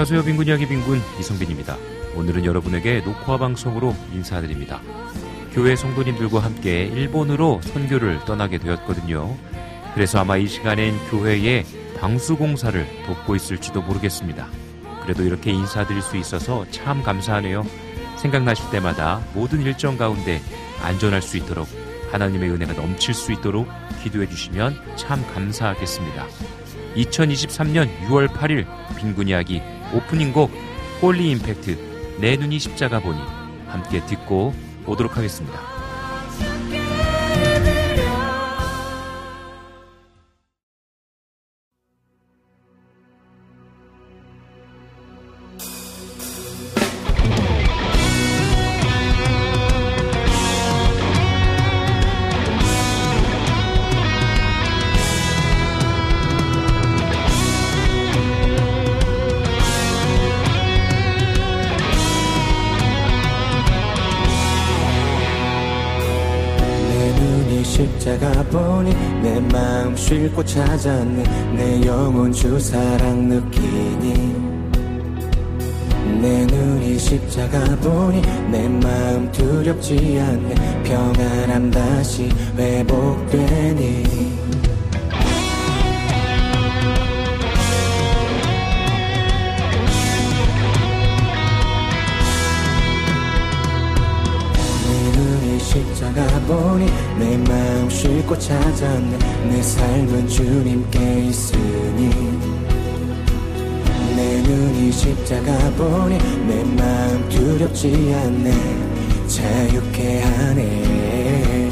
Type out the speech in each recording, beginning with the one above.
안녕하세요. 빈군 이야기 빈군 이성빈입니다. 오늘은 여러분에게 녹화 방송으로 인사드립니다. 교회 성도님들과 함께 일본으로 선교를 떠나게 되었거든요. 그래서 아마 이 시간엔 교회에 방수공사를 돕고 있을지도 모르겠습니다. 그래도 이렇게 인사드릴 수 있어서 참 감사하네요. 생각나실 때마다 모든 일정 가운데 안전할 수 있도록 하나님의 은혜가 넘칠 수 있도록 기도해 주시면 참 감사하겠습니다. 2023년 6월 8일 빈군 이야기 오프닝곡 홀리 임팩트 내 눈이 십자가 보니 함께 듣고 오도록 하겠습니다. 쉴곳 찾았네. 내 영혼 주 사랑 느끼니. 내 눈이 십자가 보니 내 마음 두렵지 않네. 평안함 다시 회복되니 쉴곳 찾았네 내 삶은 주님께 있으니 내 눈이 십자가 보니 내 마음 두렵지 않네. 자유케 하네.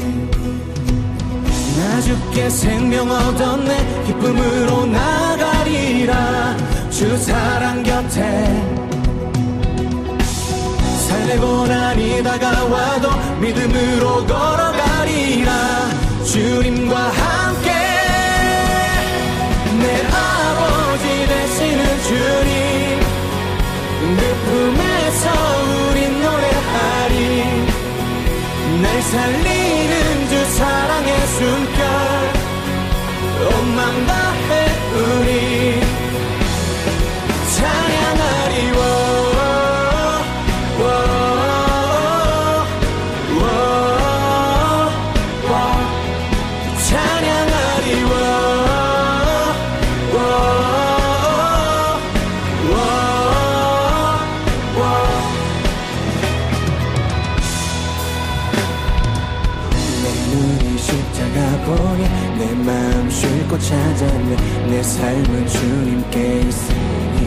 나 주께 생명 얻었네. 기쁨으로 나가리라. 주 사랑 곁에 살고 나니 다가와도 믿음으로 걸어가리라 주님과 함께 내 아버지 되시는 주님 그 품에서 우린 노래하리. 날 살리는 주 사랑의 숨결 온맘 내 삶은 주님께 있으니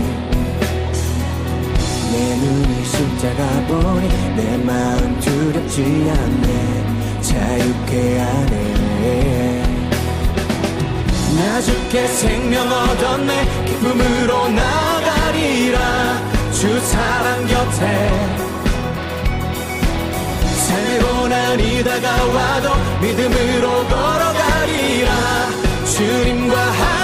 내 눈이 십자가 보니 내 마음 두렵지 않네. 자유케 하네. 나 주께 생명 얻었네. 기쁨으로 나가리라. 주 사랑 곁에 살고 나니 다가와도 믿음으로 걸어가리라. 주님과 함께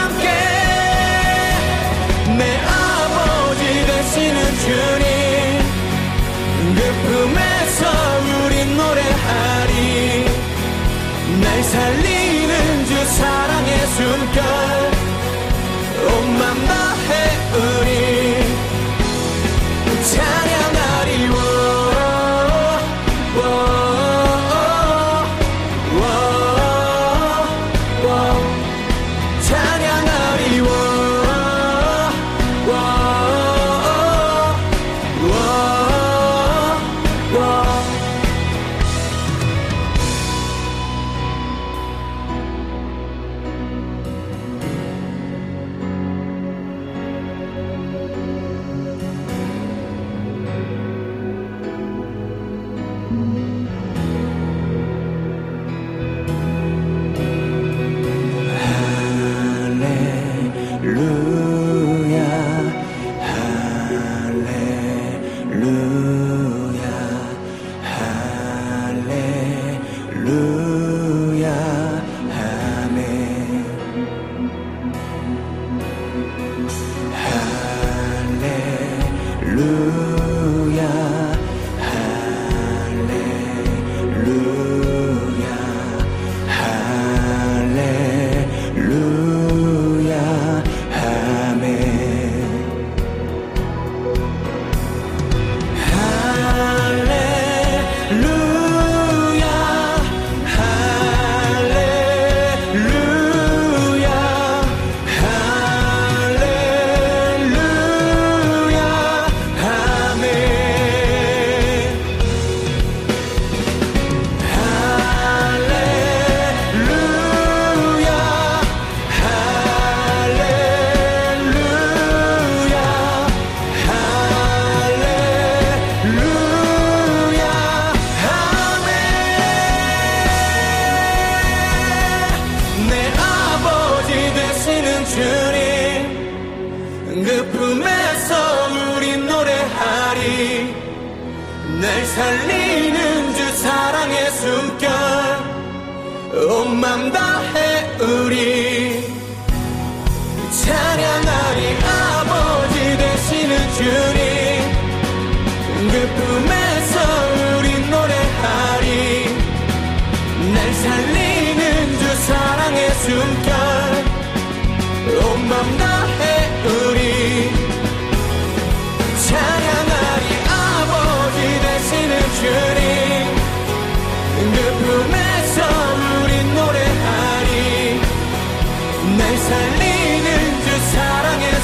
주님 그 품에서 우린 노래하리. 날 살리는 주 사랑의 숨결. 온맘다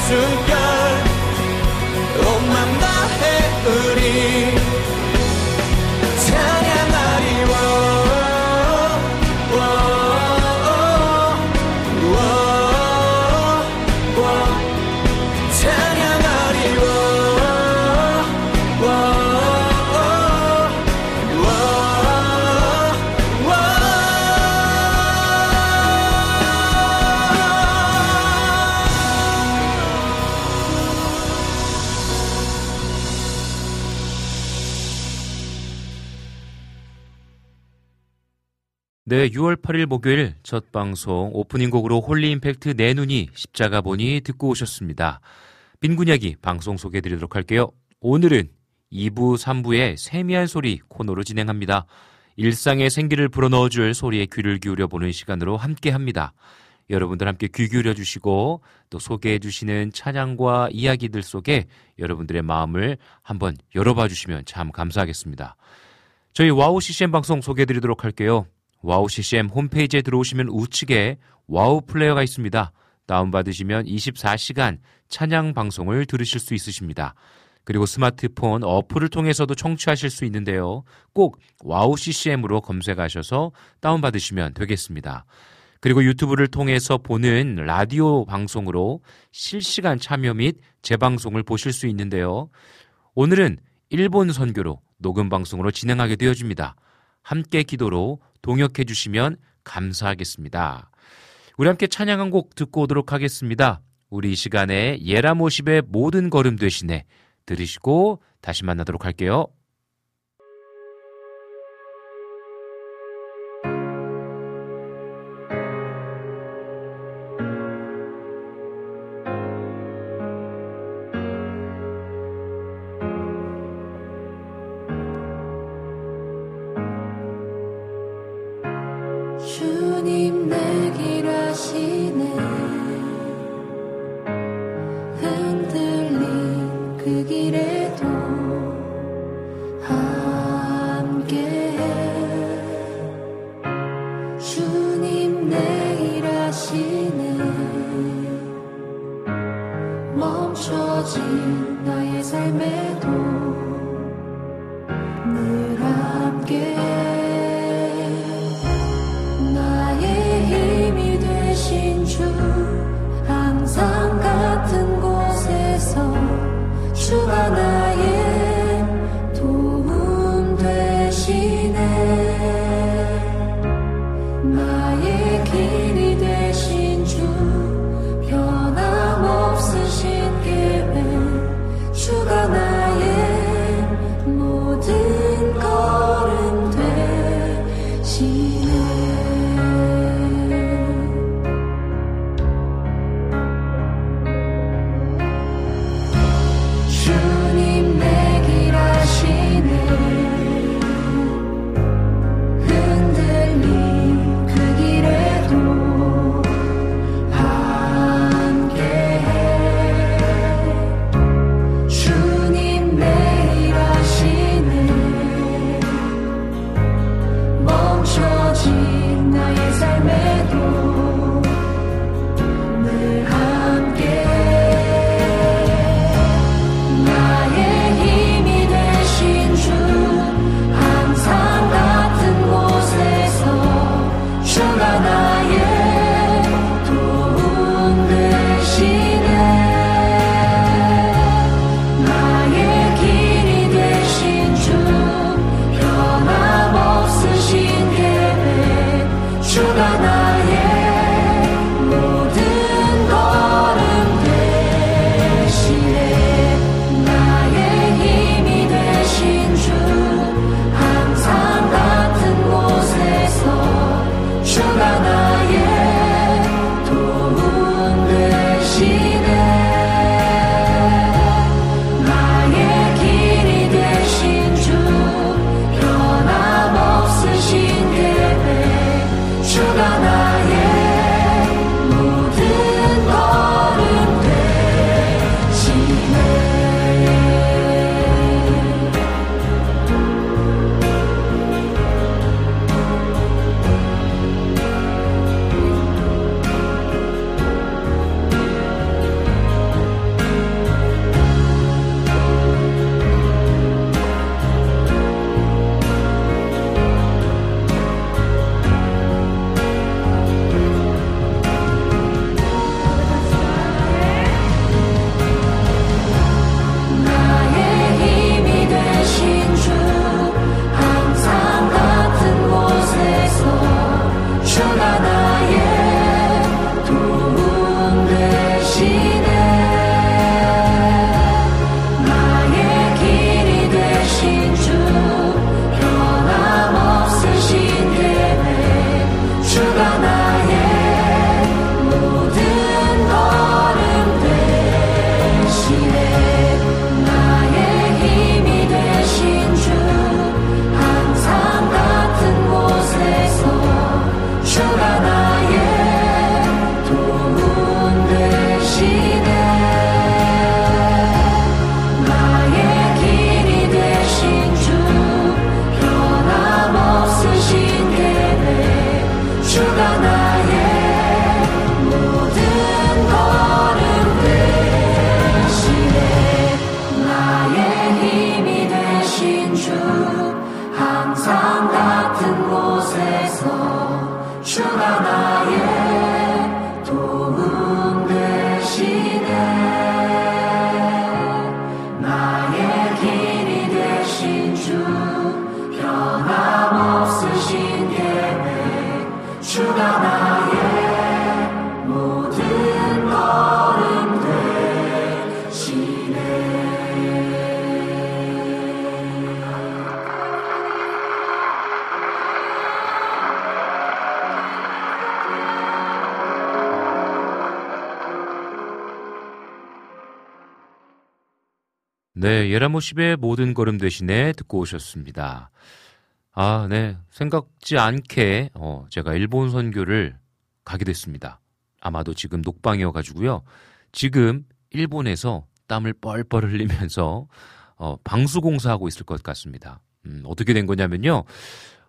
사랑 10월 8일 목요일 첫 방송 오프닝 곡으로 홀리 임팩트 내 눈이 십자가 보니 듣고 오셨습니다. 빈군 이야기 방송 소개해 드리도록 할게요. 오늘은 2부, 3부의 세미한 소리 코너로 진행합니다. 일상의 생기를 불어넣어 줄 소리에 귀를 기울여 보는 시간으로 함께 합니다. 여러분들 함께 귀 기울여 주시고 또 소개해 주시는 찬양과 이야기들 속에 여러분들의 마음을 한번 열어봐 주시면 참 감사하겠습니다. 저희 와우 CCM 방송 소개해 드리도록 할게요. 와우 CCM 홈페이지에 들어오시면 우측에 와우 플레이어가 있습니다. 다운받으시면 24시간 찬양 방송을 들으실 수 있으십니다. 그리고 스마트폰 어플을 통해서도 청취하실 수 있는데요. 꼭 와우 CCM으로 검색하셔서 다운받으시면 되겠습니다. 그리고 유튜브를 통해서 보는 라디오 방송으로 실시간 참여 및 재방송을 보실 수 있는데요. 오늘은 일본 선교로 녹음 방송으로 진행하게 되어집니다. 함께 기도로 동역해 주시면 감사하겠습니다. 우리 함께 찬양 한 곡 듣고 오도록 하겠습니다. 우리 이 시간에 예라모십의 모든 걸음 되시네 들으시고 다시 만나도록 할게요. 예라모십의 모든 걸음 대신에 듣고 오셨습니다. 아, 네. 생각지 않게, 어, 제가 일본 선교를 가게 됐습니다. 아마도 지금 녹방이어 가지고요. 지금 일본에서 땀을 뻘뻘 흘리면서, 어, 방수 공사하고 있을 것 같습니다. 음, 어떻게 된 거냐면요.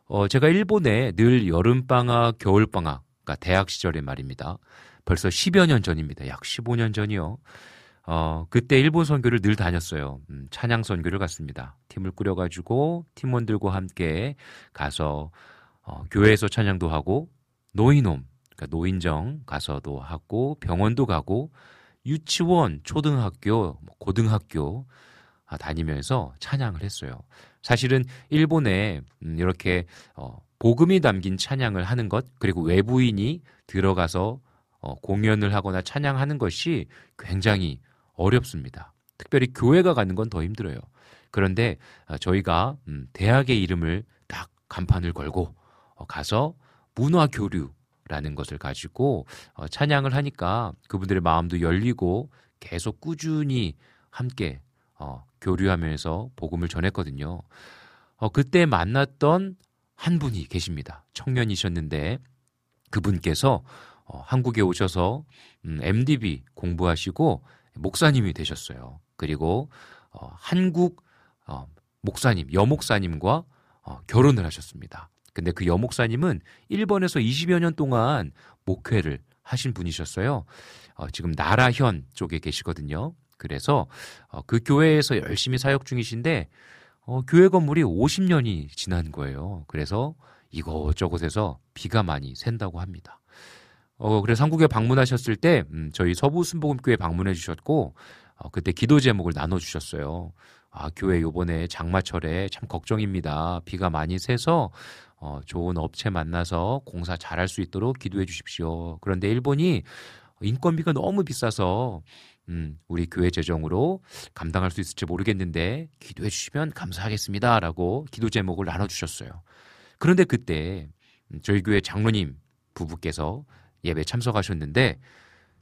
어, 제가 일본에 늘 여름 방학, 겨울 방학, 그러니까 대학 시절의 말입니다. 벌써 10여 년 전입니다. 약 15년 전이요. 어, 그때 일본 선교를 늘 다녔어요. 음, 찬양 선교를 갔습니다. 팀을 꾸려가지고 팀원들과 함께 가서 어, 교회에서 찬양도 하고 노인홈, 그러니까 노인정 가서도 하고 병원도 가고 유치원, 초등학교, 뭐 고등학교 아, 다니면서 찬양을 했어요. 사실은 일본에 음, 이렇게 어, 복음이 담긴 찬양을 하는 것 그리고 외부인이 들어가서 어, 공연을 하거나 찬양하는 것이 굉장히 어렵습니다. 특별히 교회가 가는 건 더 힘들어요. 그런데 어, 저희가 음, 대학의 이름을 딱 간판을 걸고 어, 가서 문화 교류라는 것을 가지고 어, 찬양을 하니까 그분들의 마음도 열리고 계속 꾸준히 함께 교류하면서 복음을 전했거든요. 그때 만났던 한 분이 계십니다. 청년이셨는데 그분께서 한국에 오셔서 MDB 음, 공부하시고 목사님이 되셨어요. 그리고 어, 한국 어, 목사님, 여목사님과 어, 결혼을 하셨습니다. 근데 그 여목사님은 일본에서 20여 년 동안 목회를 하신 분이셨어요. 어, 지금 나라현 쪽에 계시거든요. 그래서 어, 그 교회에서 열심히 사역 중이신데 어, 교회 건물이 50년이 지난 거예요. 그래서 이것저것에서 비가 많이 샌다고 합니다. 어, 그래서 한국에 방문하셨을 때, 음, 저희 서부 순복음교회 방문해 주셨고, 어, 그때 기도 제목을 나눠 주셨어요. 아, 교회 요번에 장마철에 참 걱정입니다. 비가 많이 새서, 어, 좋은 업체 만나서 공사 잘할 수 있도록 기도해 주십시오. 그런데 일본이 인건비가 너무 비싸서, 음, 우리 교회 재정으로 감당할 수 있을지 모르겠는데, 기도해 주시면 감사하겠습니다. 라고 기도 제목을 나눠 주셨어요. 그런데 그때, 음, 저희 교회 장로님 부부께서 예배 참석하셨는데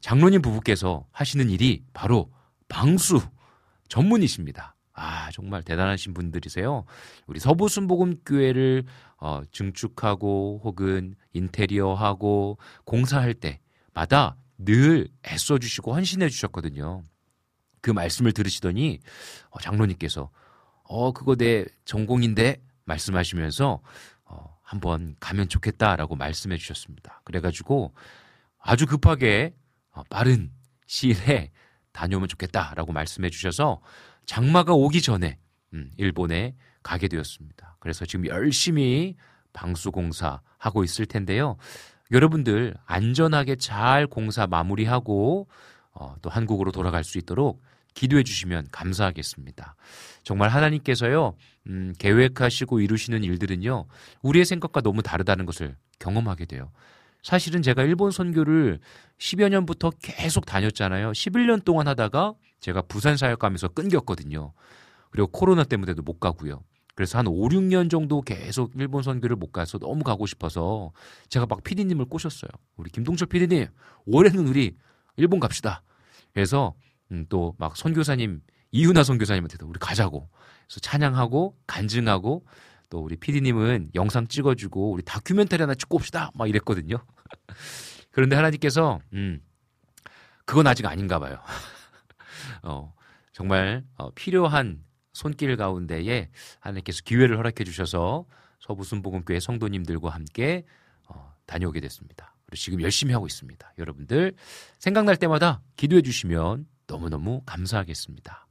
장로님 부부께서 하시는 일이 바로 방수 전문이십니다. 아, 정말 대단하신 분들이세요. 우리 서부순복음교회를 어, 증축하고 혹은 인테리어하고 공사할 때마다 늘 애써주시고 헌신해 주셨거든요. 그 말씀을 들으시더니 어, 장로님께서 어, 그거 내 전공인데 말씀하시면서 한번 가면 좋겠다라고 말씀해 주셨습니다. 그래가지고 아주 급하게 어, 빠른 시일에 다녀오면 좋겠다라고 말씀해 주셔서 장마가 오기 전에 음, 일본에 가게 되었습니다. 그래서 지금 열심히 방수공사 하고 있을 텐데요. 여러분들 안전하게 잘 공사 마무리하고 어, 또 한국으로 돌아갈 수 있도록 기도해 주시면 감사하겠습니다. 정말 하나님께서요, 음, 계획하시고 이루시는 일들은요, 우리의 생각과 너무 다르다는 것을 경험하게 돼요. 사실은 제가 일본 선교를 10여 년부터 계속 다녔잖아요. 11년 동안 하다가 제가 부산 사역 가면서 끊겼거든요. 그리고 코로나 때문에도 못 가고요. 그래서 한 5, 6년 정도 계속 일본 선교를 못 가서 너무 가고 싶어서 제가 막 피디님을 꼬셨어요. 우리 김동철 피디님, 올해는 우리 일본 갑시다. 그래서 음, 또 막 선교사님 이윤아 선교사님한테도 우리 가자고. 그래서 찬양하고 간증하고 또 우리 피디님은 영상 찍어주고 우리 다큐멘터리 하나 찍고 옵시다. 막 이랬거든요. 그런데 하나님께서 음 그건 아직 아닌가 봐요. 어, 정말 어, 필요한 손길 가운데에 하나님께서 기회를 허락해 주셔서 서부순복음교회 성도님들과 함께 어, 다녀오게 됐습니다. 그리고 지금 열심히 하고 있습니다. 여러분들 생각날 때마다 기도해 주시면 너무너무 감사하겠습니다.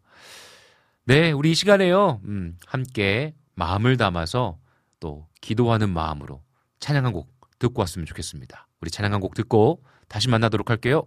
네, 우리 이 시간에요. 음, 함께 마음을 담아서 또 기도하는 마음으로 찬양 한 곡 듣고 왔으면 좋겠습니다. 우리 찬양 한 곡 듣고 다시 만나도록 할게요.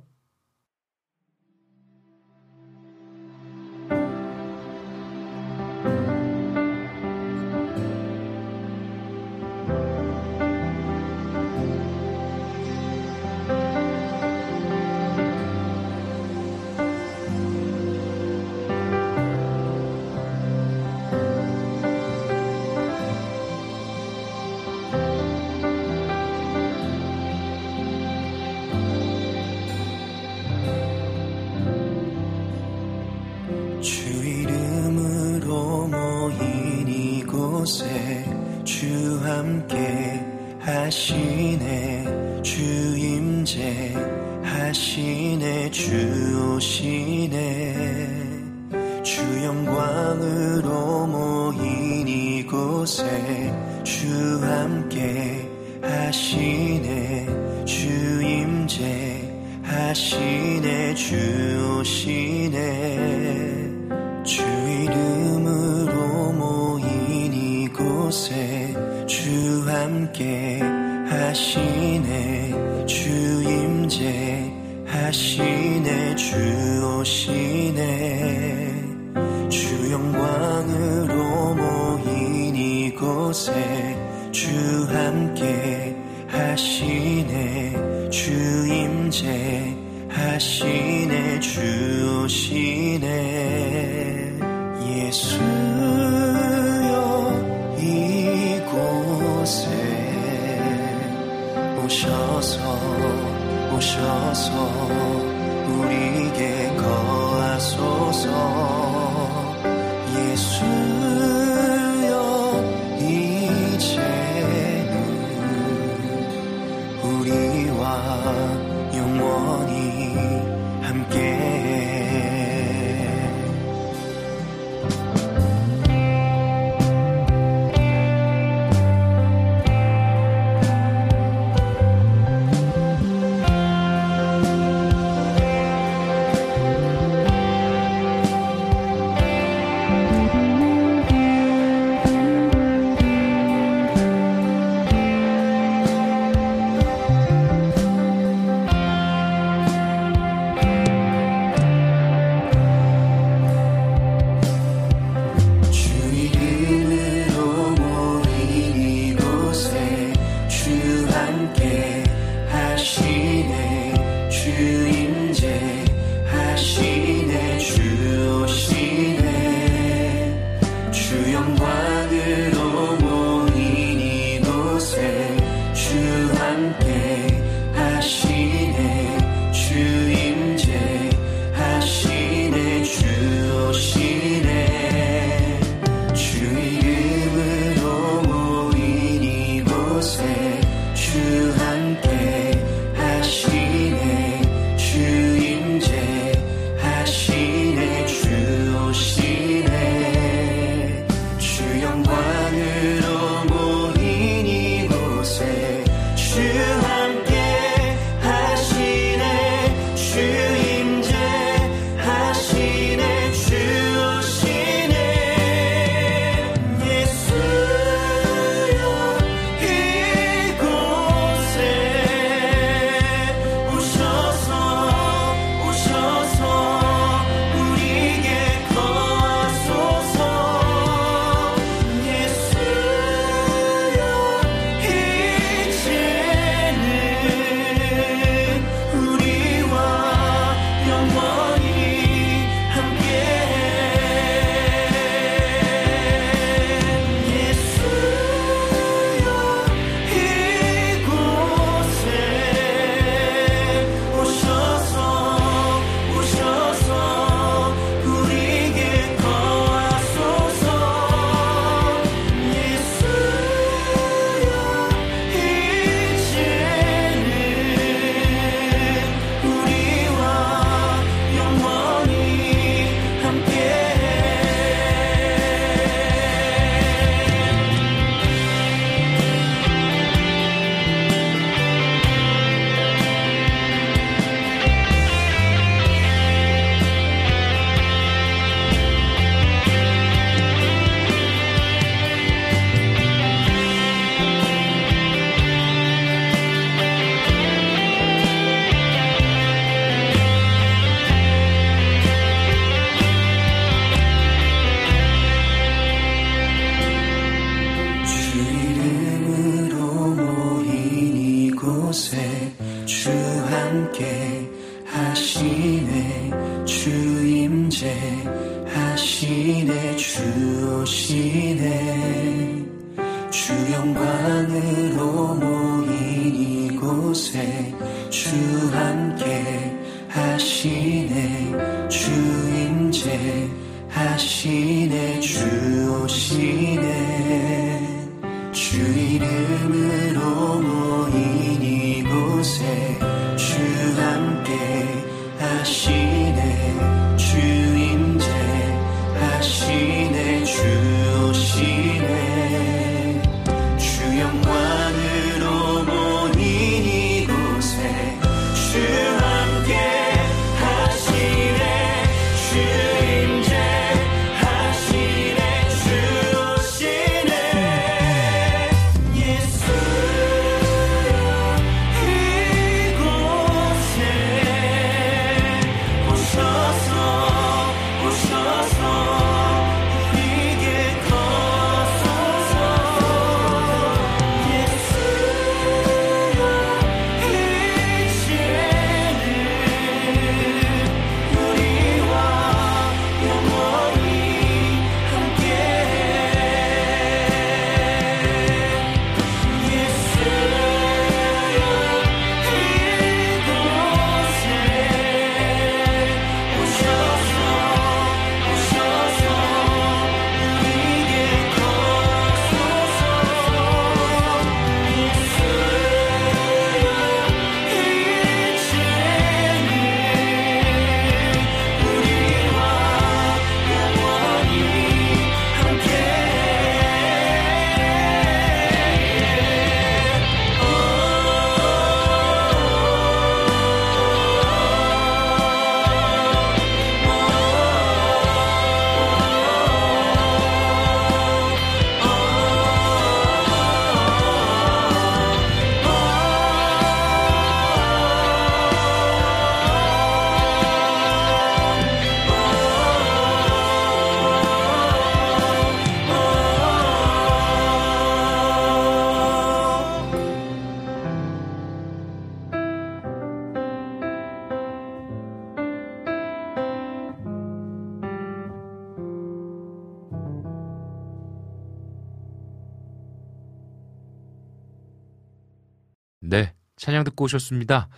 찬양 듣고 오셨습니다.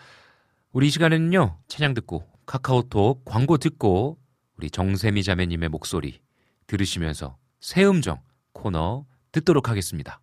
우리 이 시간에는요, 찬양 듣고 카카오톡 광고 듣고 우리 정세미 자매님의 목소리 들으시면서 새음정 코너 듣도록 하겠습니다.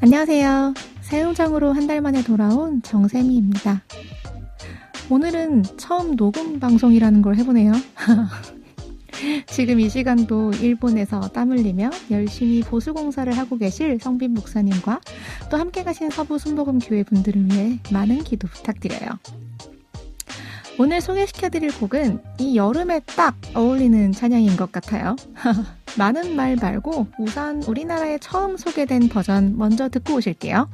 안녕하세요. 사용장으로 한 달 만에 돌아온 정세미입니다. 오늘은 처음 녹음 방송이라는 걸 해보네요. 지금 이 시간도 일본에서 땀 흘리며 열심히 보수 공사를 하고 계실 성빈 목사님과 또 함께 가신 서부 순복음 교회 분들을 위해 많은 기도 부탁드려요. 오늘 소개시켜드릴 곡은 이 여름에 딱 어울리는 찬양인 것 같아요. 많은 말 말고 우선 우리나라에 처음 소개된 버전 먼저 듣고 오실게요.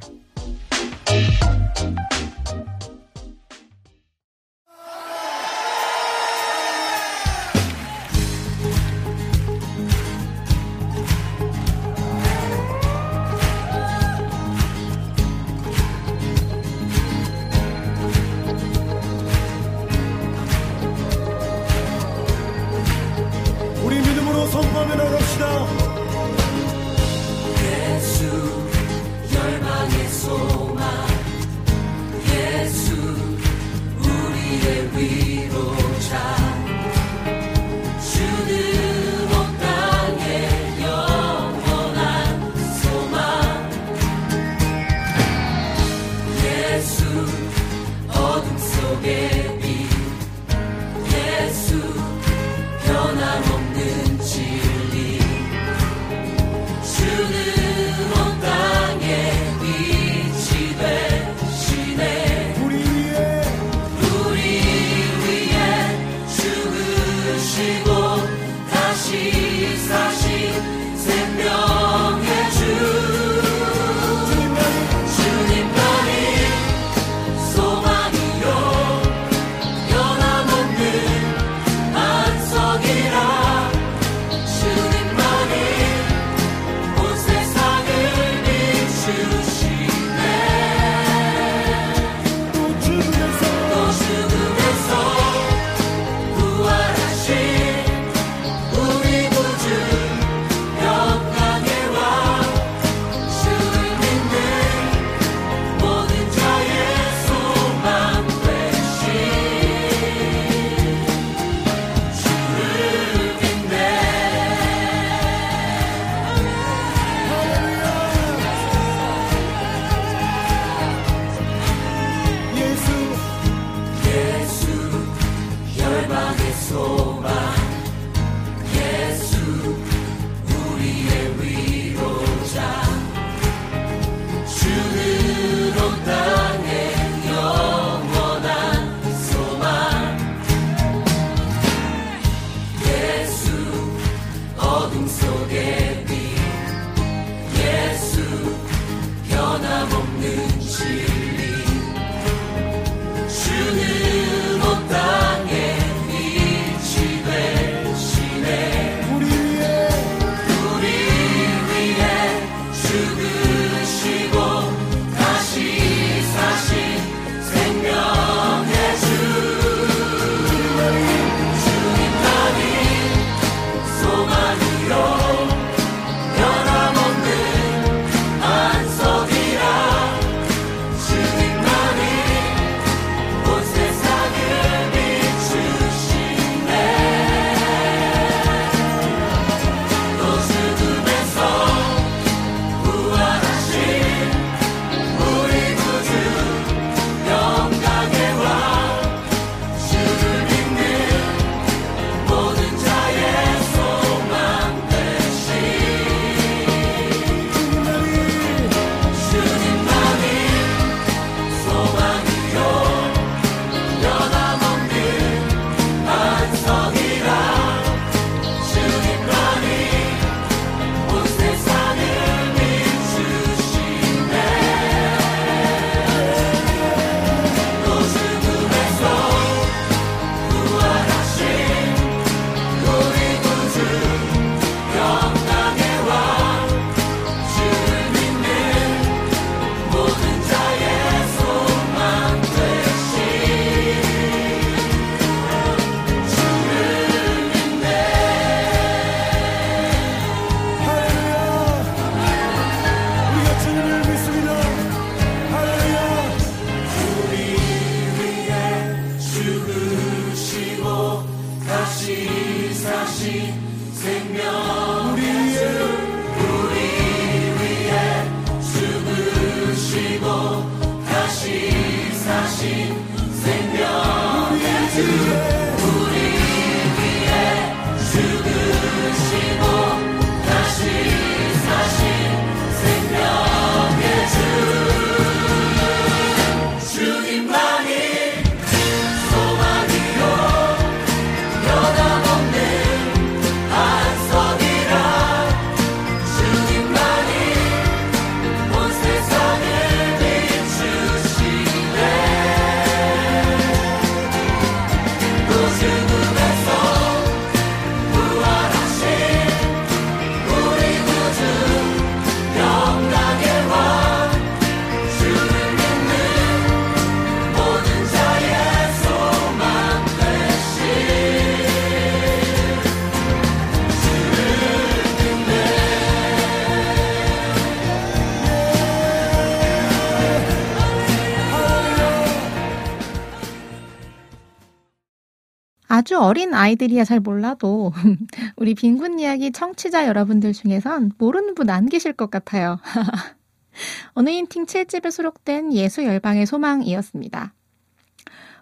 아주 어린 아이들이야 잘 몰라도 우리 빈군 이야기 청취자 여러분들 중에선 모르는 분 안 계실 것 같아요. 어느인팅 7집에 수록된 예수 열방의 소망이었습니다.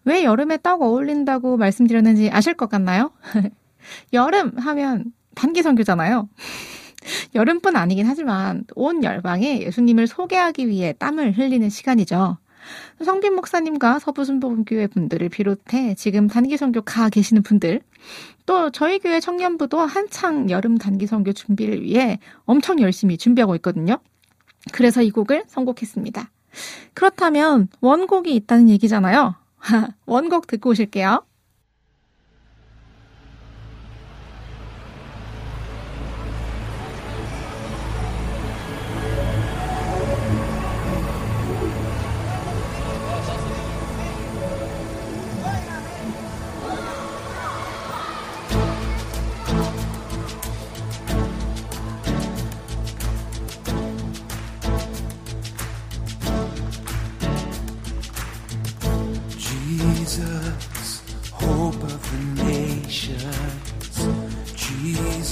왜 여름에 떡 어울린다고 말씀드렸는지 아실 것 같나요? 여름 하면 단기 선교잖아요. 여름뿐 아니긴 하지만 온 열방에 예수님을 소개하기 위해 땀을 흘리는 시간이죠. 성빈 목사님과 서부순복음교회 분들을 비롯해 지금 단기 선교 가 계시는 분들, 또 저희 교회 청년부도 한창 여름 단기 선교 준비를 위해 엄청 열심히 준비하고 있거든요. 그래서 이 곡을 선곡했습니다. 그렇다면 원곡이 있다는 얘기잖아요. 원곡 듣고 오실게요.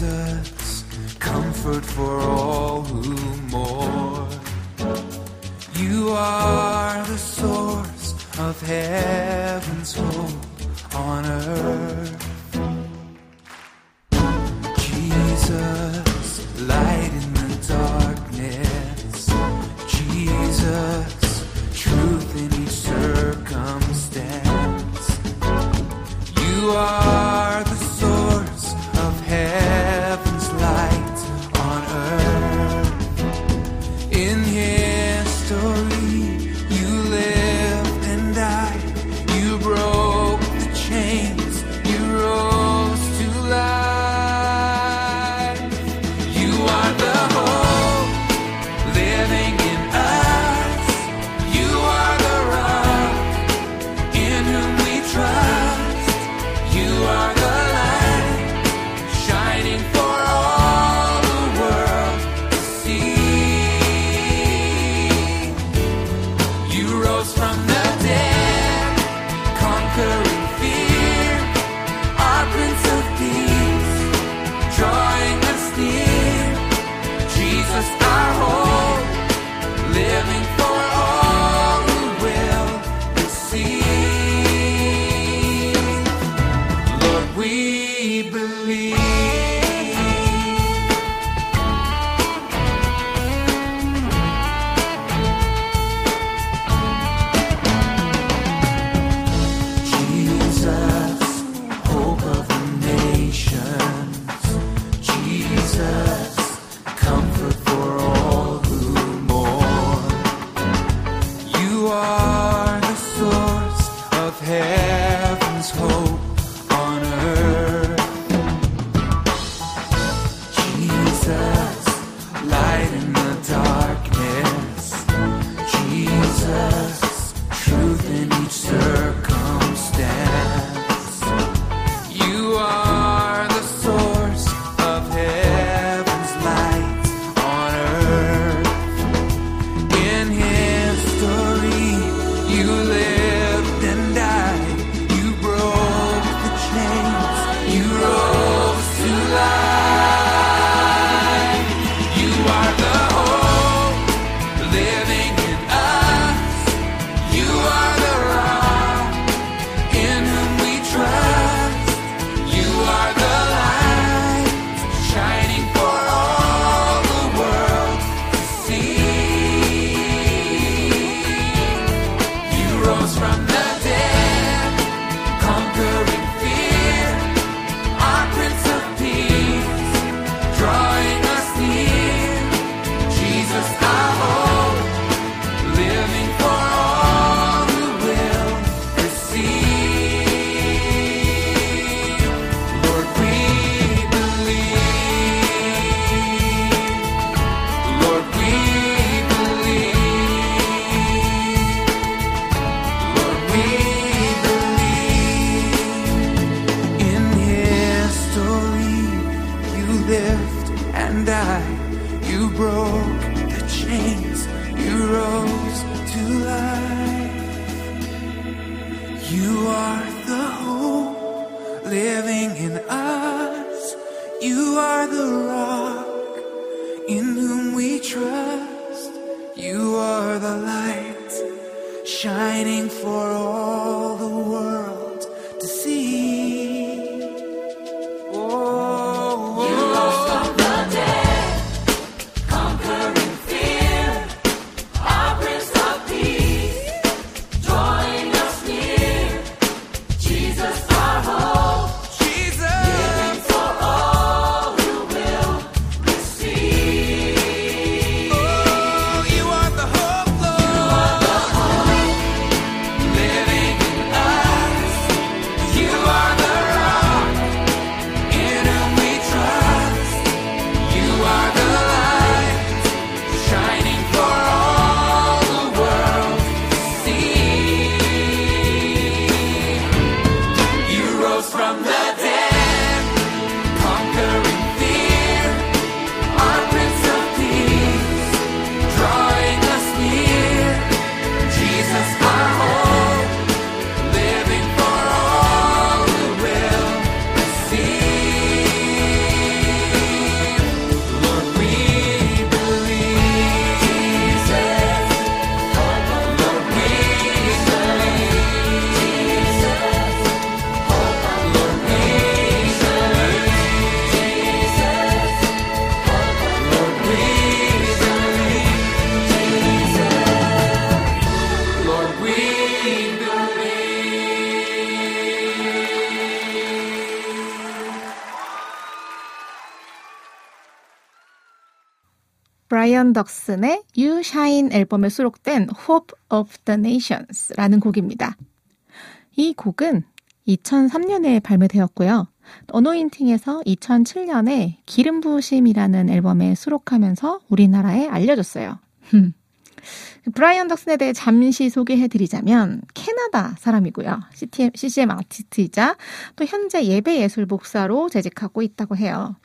Jesus, comfort for all who mourn. You are the source of heaven's hope on earth. Jesus, light in the darkness. Jesus, truth in each circumstance. You are 브라이언 덕슨의 You Shine 앨범에 수록된 Hope of the Nations라는 곡입니다. 이 곡은 2003년에 발매되었고요. 어노인팅에서 2007년에 기름 부으심이라는 앨범에 수록하면서 우리나라에 알려졌어요. 브라이언 덕슨에 대해 잠시 소개해드리자면 캐나다 사람이고요. CTM, CCM 아티스트이자 또 현재 예배예술 목사로 재직하고 있다고 해요.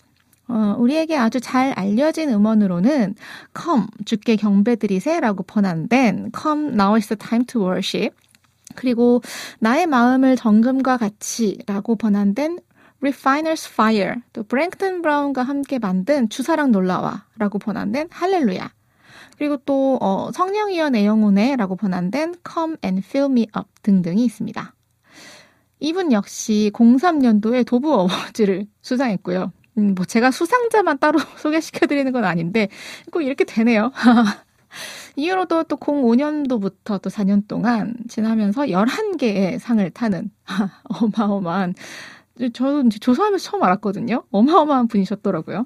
어, 우리에게 아주 잘 알려진 음원으로는 Come, 주께 경배드리세라고 번안된 Come, now is the time to worship 그리고 나의 마음을 정금과 같이라고 번안된 Refiner's Fire, 또 브랭크턴 브라운과 함께 만든 주사랑 놀라와라고 번안된 할렐루야. 그리고 또 어, 성령이여 내 영혼에라고 번안된 Come and Fill Me Up 등등이 있습니다. 이분 역시 03년도에 도브 어워즈를 수상했고요. 음, 뭐 제가 수상자만 따로 소개시켜드리는 건 아닌데 꼭 이렇게 되네요. 이후로도 또 05년도부터 또 4년 동안 지나면서 11개의 상을 타는 어마어마한 저도 이제 조사하면서 처음 알았거든요. 어마어마한 분이셨더라고요.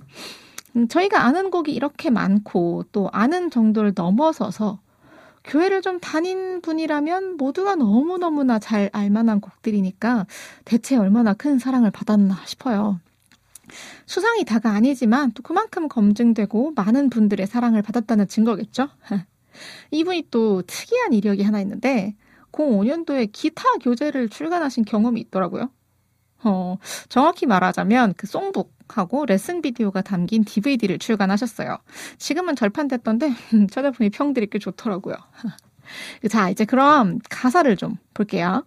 음, 저희가 아는 곡이 이렇게 많고 또 아는 정도를 넘어서서 교회를 좀 다닌 분이라면 모두가 너무너무나 잘 알만한 곡들이니까 대체 얼마나 큰 사랑을 받았나 싶어요. 수상이 다가 아니지만 또 그만큼 검증되고 많은 분들의 사랑을 받았다는 증거겠죠? 이분이 또 특이한 이력이 하나 있는데 05년도에 기타 교재를 출간하신 경험이 있더라고요. 어, 정확히 말하자면 그 송북하고 레슨 비디오가 담긴 DVD를 출간하셨어요. 지금은 절판됐던데 찾아보니 평들이 꽤 좋더라고요. 자, 이제 그럼 가사를 좀 볼게요.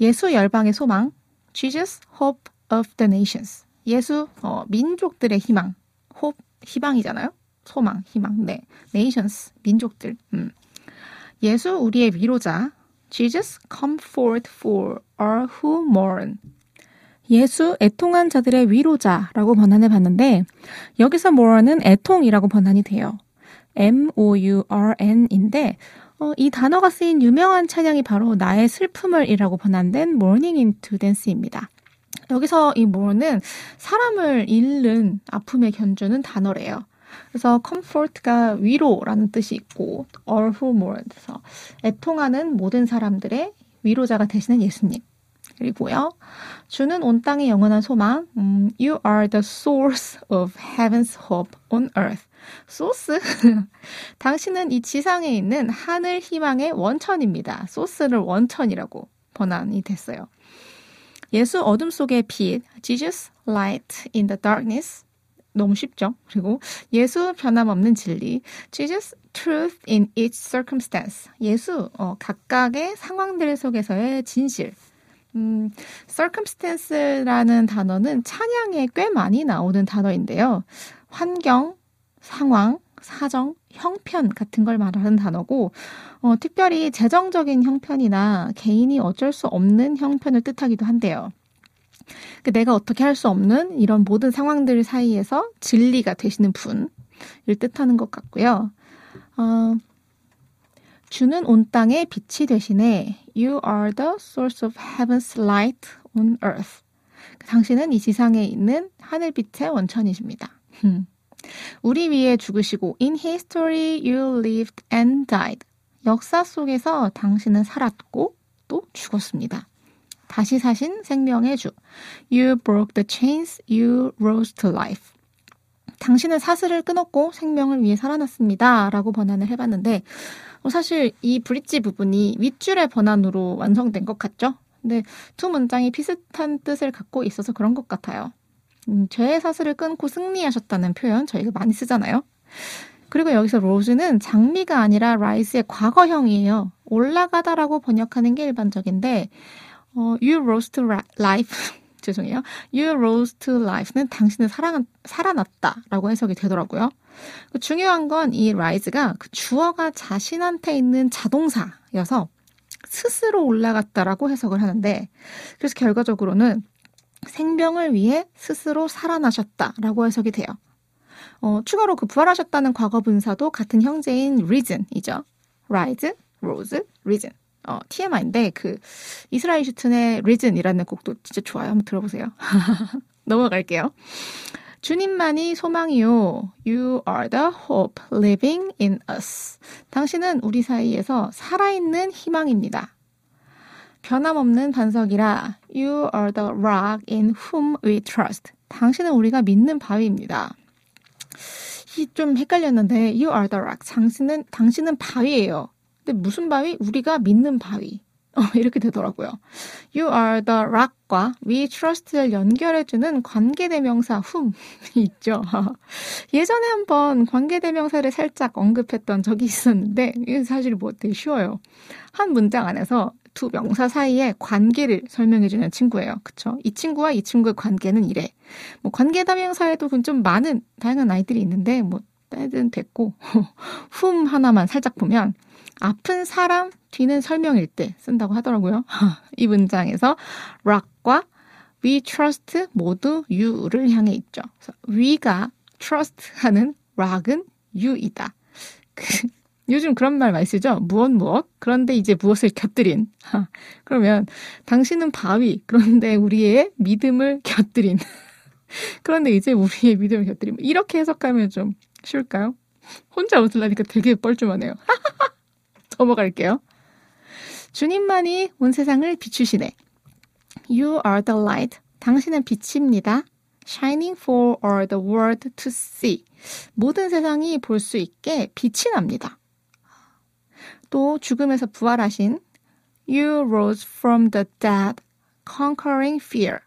예수 열방의 소망, Jesus Hope of the Nations. 예수 어, 민족들의 희망, hope 희망이잖아요. 소망, 희망. 네, nations 민족들. 음. 예수 우리의 위로자. Jesus comfort for all who mourn. 예수 애통한 자들의 위로자라고 번안해 봤는데 여기서 mourn은 애통이라고 번안이 돼요. M-O-U-R-N인데 어, 이 단어가 쓰인 유명한 찬양이 바로 나의 슬픔을이라고 번안된 Morning into Dance입니다. 여기서 이 mourn은 사람을 잃는 아픔에 견주는 단어래요. 그래서 comfort가 위로라는 뜻이 있고 all who mourn 그래서 애통하는 모든 사람들의 위로자가 되시는 예수님. 그리고요. 주는 온 땅의 영원한 소망. 음, you are the source of heaven's hope on earth. 소스? 당신은 이 지상에 있는 하늘 희망의 원천입니다. 소스를 원천이라고 번안이 됐어요. 예수 어둠 속의 빛, Jesus light in the darkness. 너무 쉽죠. 그리고 예수 변함없는 진리. Jesus truth in each circumstance. 예수 어, 각각의 상황들 속에서의 진실. 음, circumstance라는 단어는 찬양에 꽤 많이 나오는 단어인데요. 환경, 상황, 사정, 형편 같은 걸 말하는 단어고, 어, 특별히 재정적인 형편이나 개인이 어쩔 수 없는 형편을 뜻하기도 한데요. 그 내가 어떻게 할 수 없는 이런 모든 상황들 사이에서 진리가 되시는 분을 뜻하는 것 같고요. 어, 주는 온 땅의 빛이 되시네. You are the source of heaven's light on earth. 당신은 이 지상에 있는 하늘빛의 원천이십니다. 음. 우리 위해 죽으시고 in history you lived and died. 역사 속에서 당신은 살았고 또 죽었습니다. 다시 사신 생명의 주. You broke the chains, you rose to life. 당신은 사슬을 끊었고 생명을 위해 살아났습니다. 라고 번안을 해봤는데, 어, 사실 이 브릿지 부분이 윗줄의 번안으로 완성된 것 같죠? 근데 두 문장이 비슷한 뜻을 갖고 있어서 그런 것 같아요. 음, 죄의 사슬을 끊고 승리하셨다는 표현 저희가 많이 쓰잖아요. 그리고 여기서 로즈는 장미가 아니라 라이스의 과거형이에요. 올라가다라고 번역하는 게 일반적인데, 어, you rose to life. 죄송해요. You rose to life는 당신은 살아, 살아났다라고 해석이 되더라고요. 그 중요한 건 이 rise가 그 주어가 자신한테 있는 자동사여서 스스로 올라갔다라고 해석을 하는데, 그래서 결과적으로는 생명을 위해 스스로 살아나셨다라고 해석이 돼요. 어, 추가로 그 부활하셨다는 과거 분사도 같은 형제인 reason이죠. rise, rose, reason. 어, TMI인데 그 이스라엘 슈튼의 reason이라는 곡도 진짜 좋아요. 한번 들어보세요. 넘어갈게요. 주님만이 소망이요. You are the hope living in us. 당신은 우리 사이에서 살아있는 희망입니다. 변함없는 반석이라 You are the rock in whom we trust. 당신은 우리가 믿는 바위입니다. 이 좀 헷갈렸는데 You are the rock. 당신은 당신은 바위예요. 근데 무슨 바위? 우리가 믿는 바위. 어, 이렇게 되더라고요. You are the rock과 we trust를 연결해주는 관계대명사 whom 있죠. 예전에 한번 관계대명사를 살짝 언급했던 적이 있었는데 이게 사실 뭐 되게 쉬워요. 한 문장 안에서 두 명사 사이의 관계를 설명해주는 친구예요. 그쵸? 이 친구와 이 친구의 관계는 이래. 뭐 관계대명사에도 좀 많은 다양한 아이들이 있는데 뭐 빼든 됐고 훔 하나만 살짝 보면 아픈 사람 뒤는 설명일 때 쓴다고 하더라고요. 이 문장에서 rock과 we trust 모두 you를 향해 있죠. 그래서 we가 trust 하는 rock은 you이다. 그, 요즘 그런 말 많이 쓰죠. 무엇 무엇. 그런데 이제 무엇을 곁들인. 그러면 당신은 바위. 그런데 우리의 믿음을 곁들인. 그런데 이제 우리의 믿음을 곁들인. 이렇게 해석하면 좀 쉬울까요? 혼자 웃으려니까 되게 뻘쭘하네요. 넘어갈게요. 주님만이 온 세상을 비추시네. You are the light. 당신은 빛입니다. Shining for all the world to see. 모든 세상이 볼 수 있게 빛이 납니다. 또 죽음에서 부활하신 You rose from the dead, conquering fear.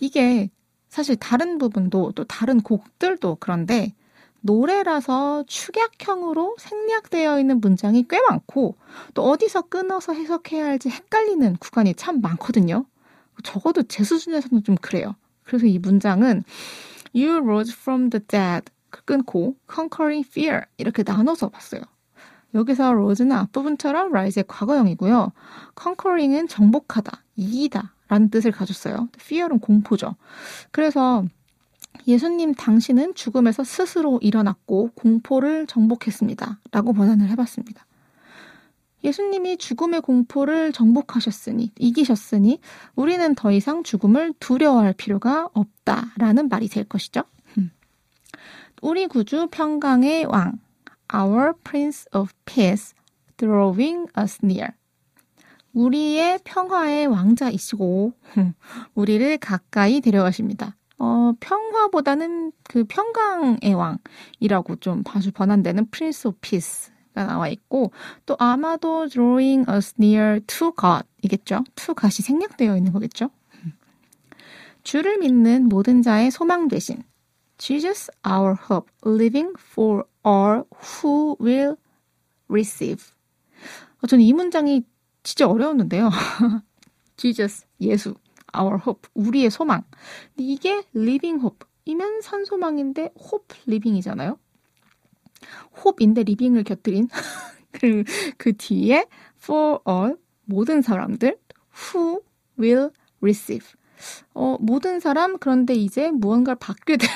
이게 사실 다른 부분도 또 다른 곡들도 그런데 노래라서 축약형으로 생략되어 있는 문장이 꽤 많고 또 어디서 끊어서 해석해야 할지 헷갈리는 구간이 참 많거든요. 적어도 제 수준에서는 좀 그래요. 그래서 이 문장은 You rose from the dead 끊고 conquering fear 이렇게 나눠서 봤어요. 여기서 rose는 앞부분처럼 rise의 과거형이고요. conquering은 정복하다, 이기다 라는 뜻을 가졌어요. fear은 공포죠. 그래서 예수님 당신은 죽음에서 스스로 일어났고 공포를 정복했습니다. 라고 번안을 해봤습니다. 예수님이 죽음의 공포를 정복하셨으니, 이기셨으니, 우리는 더 이상 죽음을 두려워할 필요가 없다라는 말이 될 것이죠. 음. 우리 구주 평강의 왕, Our Prince of Peace, drawing us near. 우리의 평화의 왕자이시고, 우리를 가까이 데려가십니다. 어, 평화보다는 그 평강의 왕이라고 좀 다시 번안되는 Prince of Peace가 나와 있고, 또 아마도 drawing us near to God 이겠죠? to God이 생략되어 있는 거겠죠? 주를 믿는 모든 자의 소망 되신 Jesus our hope, living for all who will receive. 어, 저는 이 문장이 진짜 어려웠는데요. Jesus, 예수, our hope, 우리의 소망. 이게 living hope, 이면 산소망인데 hope living이잖아요. hope인데 living을 곁들인 그, 그 뒤에 for all, 모든 사람들, who will receive. 어, 모든 사람, 그런데 이제 무언가를 받게 될.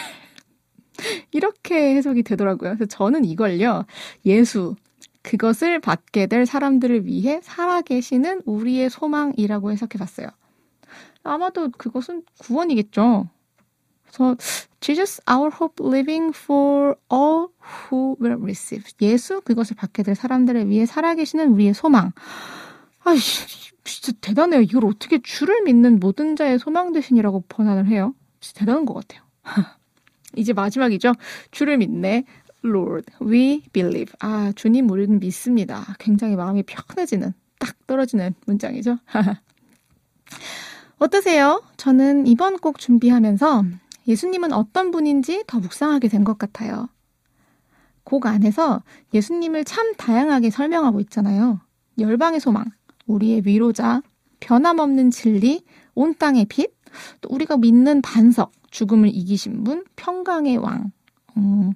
이렇게 해석이 되더라고요. 그래서 저는 이걸요, 예수, 그것을 받게 될 사람들을 위해 살아계시는 우리의 소망이라고 해석해 봤어요. 아마도 그것은 구원이겠죠. 그래서 Jesus our hope living for all who will receive. 예수 그것을 받게 될 사람들을 위해 살아계시는 우리의 소망. 아, 진짜 대단해요. 이걸 어떻게 주를 믿는 모든 자의 소망 대신이라고 번안을 해요. 진짜 대단한 것 같아요. 이제 마지막이죠. 주를 믿네. Lord, we believe. 아, 주님 우리는 믿습니다. 굉장히 마음이 편해지는, 딱 떨어지는 문장이죠. 어떠세요? 저는 이번 곡 준비하면서 예수님은 어떤 분인지 더 묵상하게 된 것 같아요. 곡 안에서 예수님을 참 다양하게 설명하고 있잖아요. 열방의 소망, 우리의 위로자, 변함없는 진리, 온 땅의 빛, 또 우리가 믿는 반석, 죽음을 이기신 분, 평강의 왕. 음,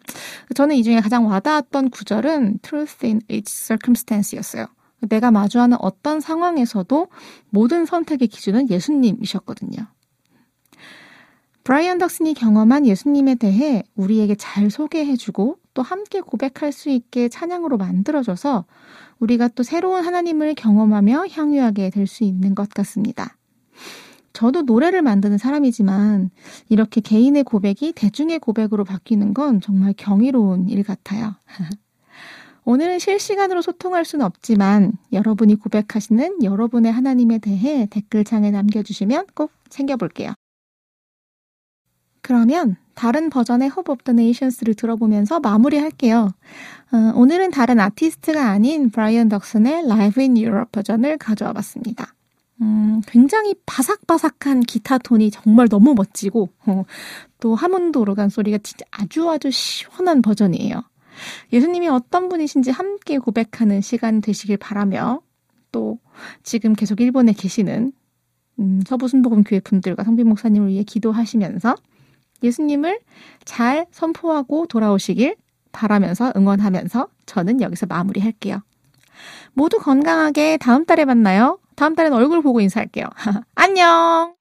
저는 이 중에 가장 와닿았던 구절은 truth in each circumstance였어요. 내가 마주하는 어떤 상황에서도 모든 선택의 기준은 예수님이셨거든요. 브라이언 덕슨이 경험한 예수님에 대해 우리에게 잘 소개해주고 또 함께 고백할 수 있게 찬양으로 만들어줘서 우리가 또 새로운 하나님을 경험하며 향유하게 될 수 있는 것 같습니다. 저도 노래를 만드는 사람이지만 이렇게 개인의 고백이 대중의 고백으로 바뀌는 건 정말 경이로운 일 같아요. 오늘은 실시간으로 소통할 수는 없지만 여러분이 고백하시는 여러분의 하나님에 대해 댓글창에 남겨주시면 꼭 챙겨볼게요. 그러면 다른 버전의 Hope of the Nations를 들어보면서 마무리할게요. 어, 오늘은 다른 아티스트가 아닌 브라이언 덕슨의 Live in Europe 버전을 가져와 봤습니다. 음, 굉장히 바삭바삭한 기타 톤이 정말 너무 멋지고 어, 또 하몬드 오르간 소리가 진짜 아주 아주 시원한 버전이에요. 예수님이 어떤 분이신지 함께 고백하는 시간 되시길 바라며 또 지금 계속 일본에 계시는 음, 서부순복음교회 분들과 성빈 목사님을 위해 기도하시면서 예수님을 잘 선포하고 돌아오시길 바라면서 응원하면서 저는 여기서 마무리할게요. 모두 건강하게 다음 달에 만나요. 다음 달엔 얼굴 보고 인사할게요. 안녕!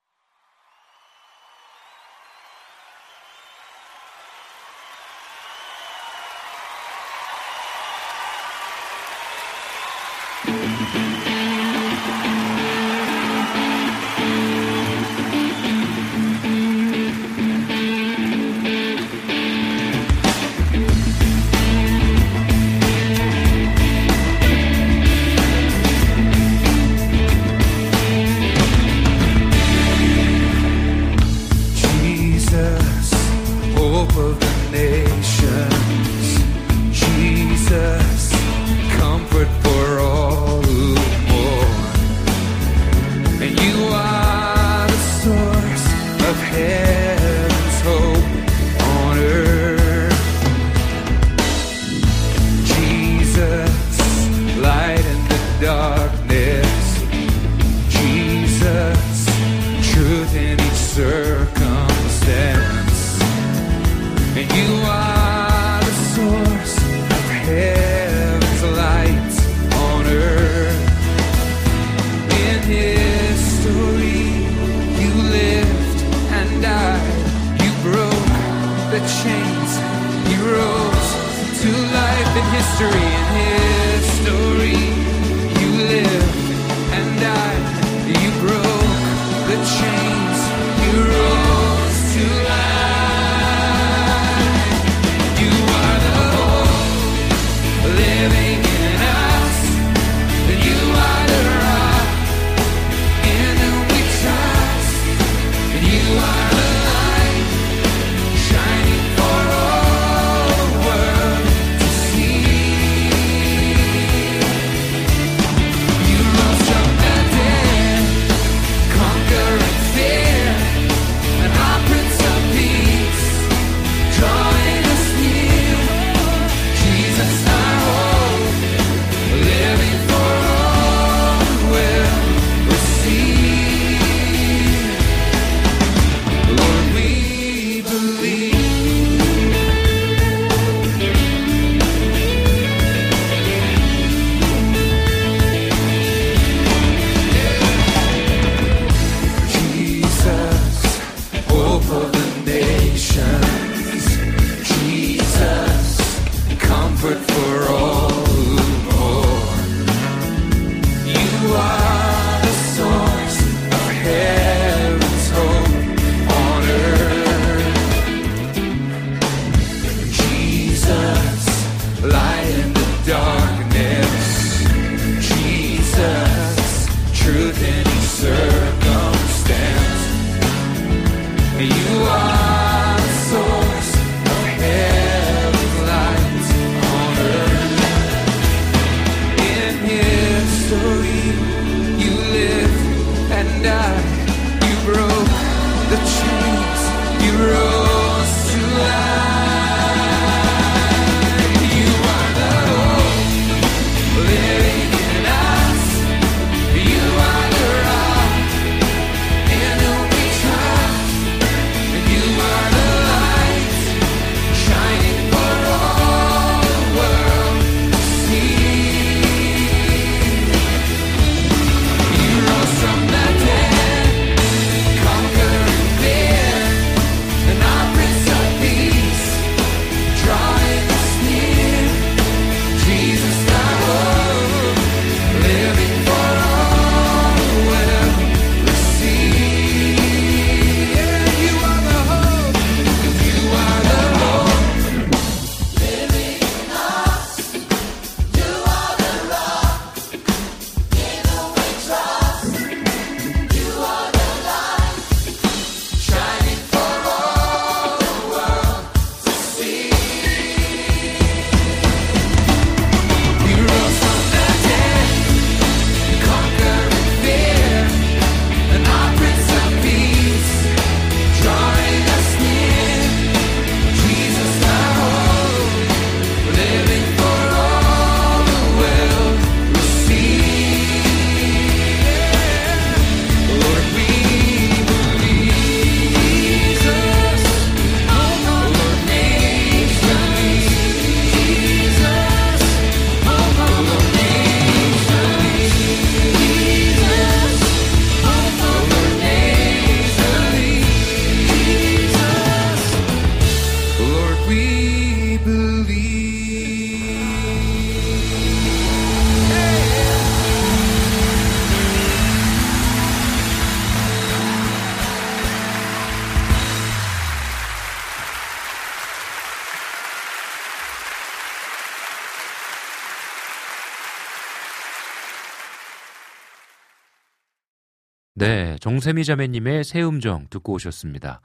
네, 정세미 자매님의 새 음정 듣고 오셨습니다.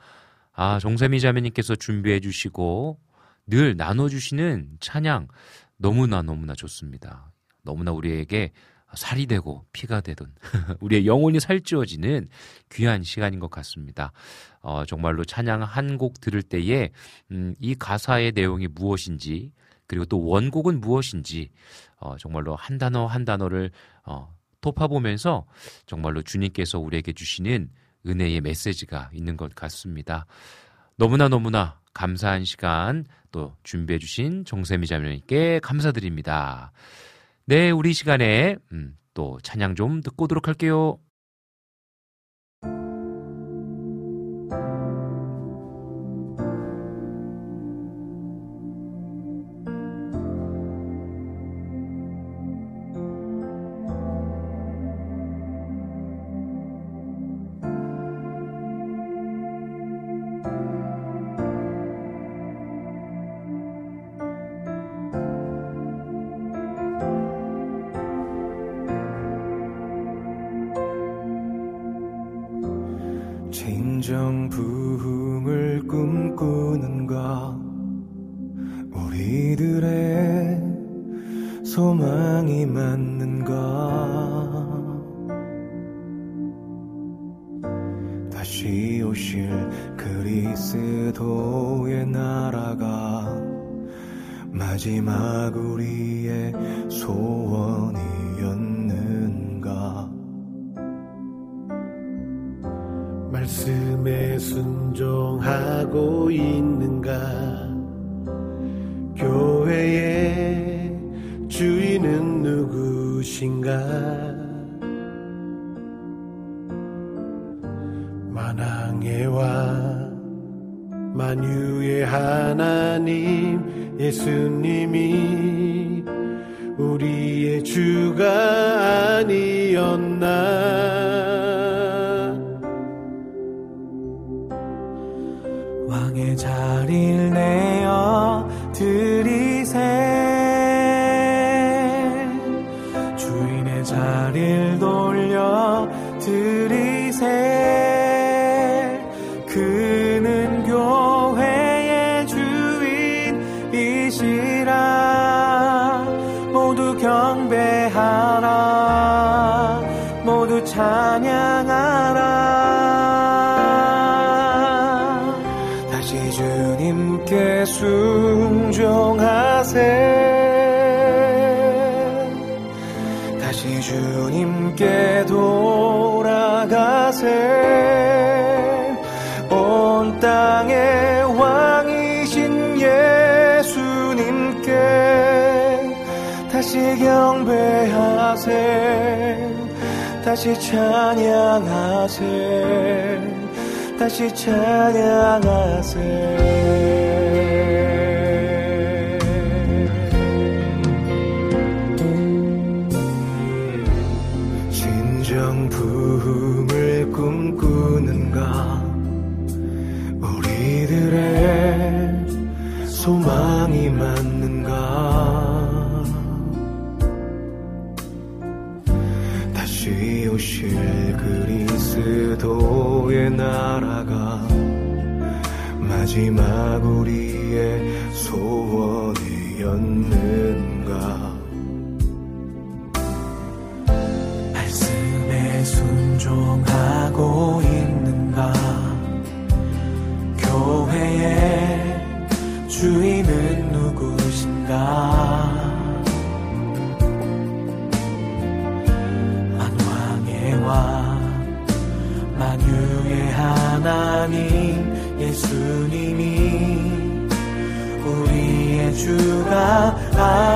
아, 정세미 자매님께서 준비해 주시고 늘 나눠 주시는 찬양 너무나 너무나 좋습니다. 너무나 우리에게 살이 되고 피가 되든 우리의 영혼이 살찌워지는 귀한 시간인 것 같습니다. 어, 정말로 찬양 한 곡 들을 때에 음, 이 가사의 내용이 무엇인지 그리고 또 원곡은 무엇인지 어, 정말로 한 단어 한 단어를 어, 토파보면서 정말로 주님께서 우리에게 주시는 은혜의 메시지가 있는 것 같습니다. 너무나 너무나 감사한 시간 또 준비해 주신 정세미 자매님께 감사드립니다. 네, 우리 시간에 음, 또 찬양 좀 듣고 오도록 할게요. 경배하세 다시 찬양하세 다시 찬양하세 마지막 우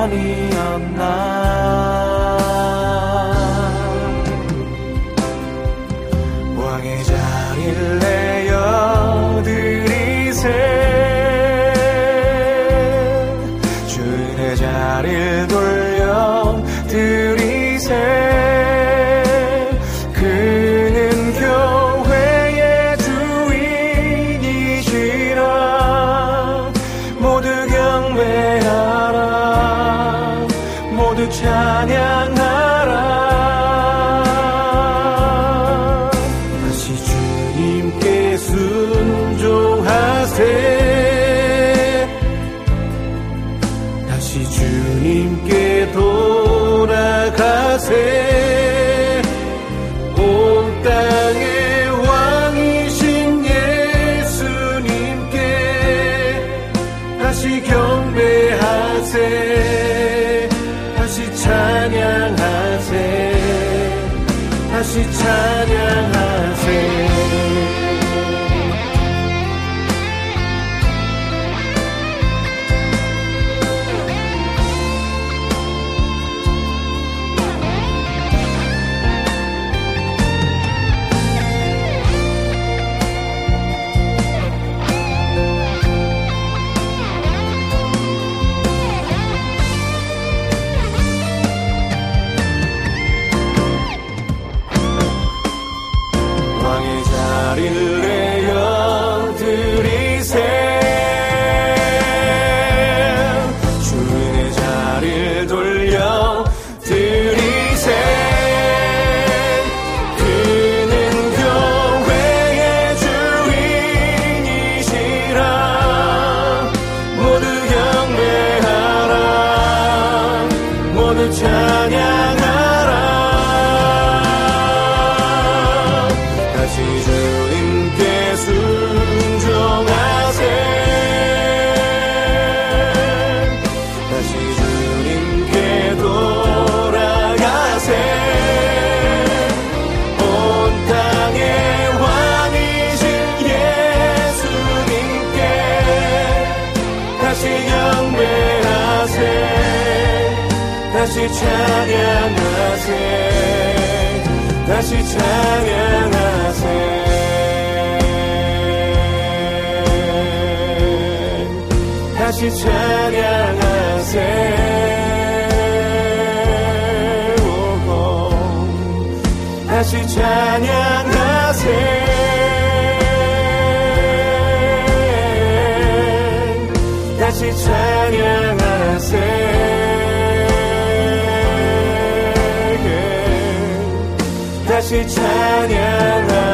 다시 찬양하세. 다시 찬양하세. 다시 찬양하세. 다시 찬양하세. 다시 찬양하세. 다시 찬양하세요.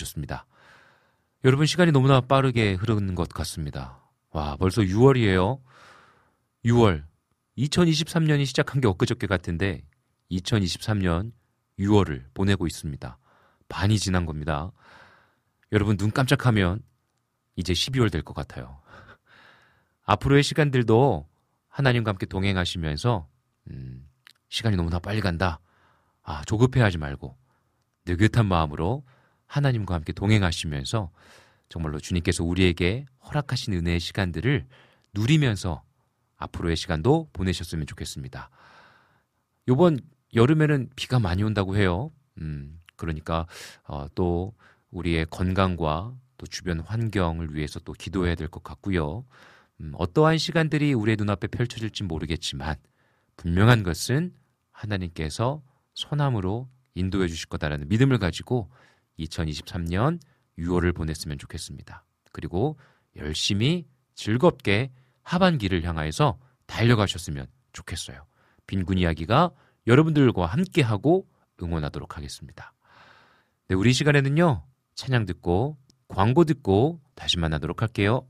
오셨습니다. 여러분 시간이 너무나 빠르게 흐르는 것 같습니다. 와, 벌써 6월이에요. 6월. 2023년이 시작한 게 엊그저께 같은데 2023년 6월을 보내고 있습니다. 반이 지난 겁니다. 여러분 눈 깜짝하면 이제 12월 될 것 같아요. 앞으로의 시간들도 하나님과 함께 동행하시면서 음, 시간이 너무나 빨리 간다. 아, 조급해하지 말고 느긋한 마음으로 하나님과 함께 동행하시면서 정말로 주님께서 우리에게 허락하신 은혜의 시간들을 누리면서 앞으로의 시간도 보내셨으면 좋겠습니다. 요번 여름에는 비가 많이 온다고 해요. 음, 그러니까 어, 또 우리의 건강과 또 주변 환경을 위해서 또 기도해야 될 것 같고요. 음, 어떠한 시간들이 우리의 눈앞에 펼쳐질지 모르겠지만 분명한 것은 하나님께서 선함으로 인도해 주실 거다라는 믿음을 가지고 2023년 6월을 보냈으면 좋겠습니다. 그리고 열심히 즐겁게 하반기를 향하여서 달려가셨으면 좋겠어요. 빈군 이야기가 여러분들과 함께하고 응원하도록 하겠습니다. 네, 우리 이 시간에는요, 찬양 듣고 광고 듣고 다시 만나도록 할게요.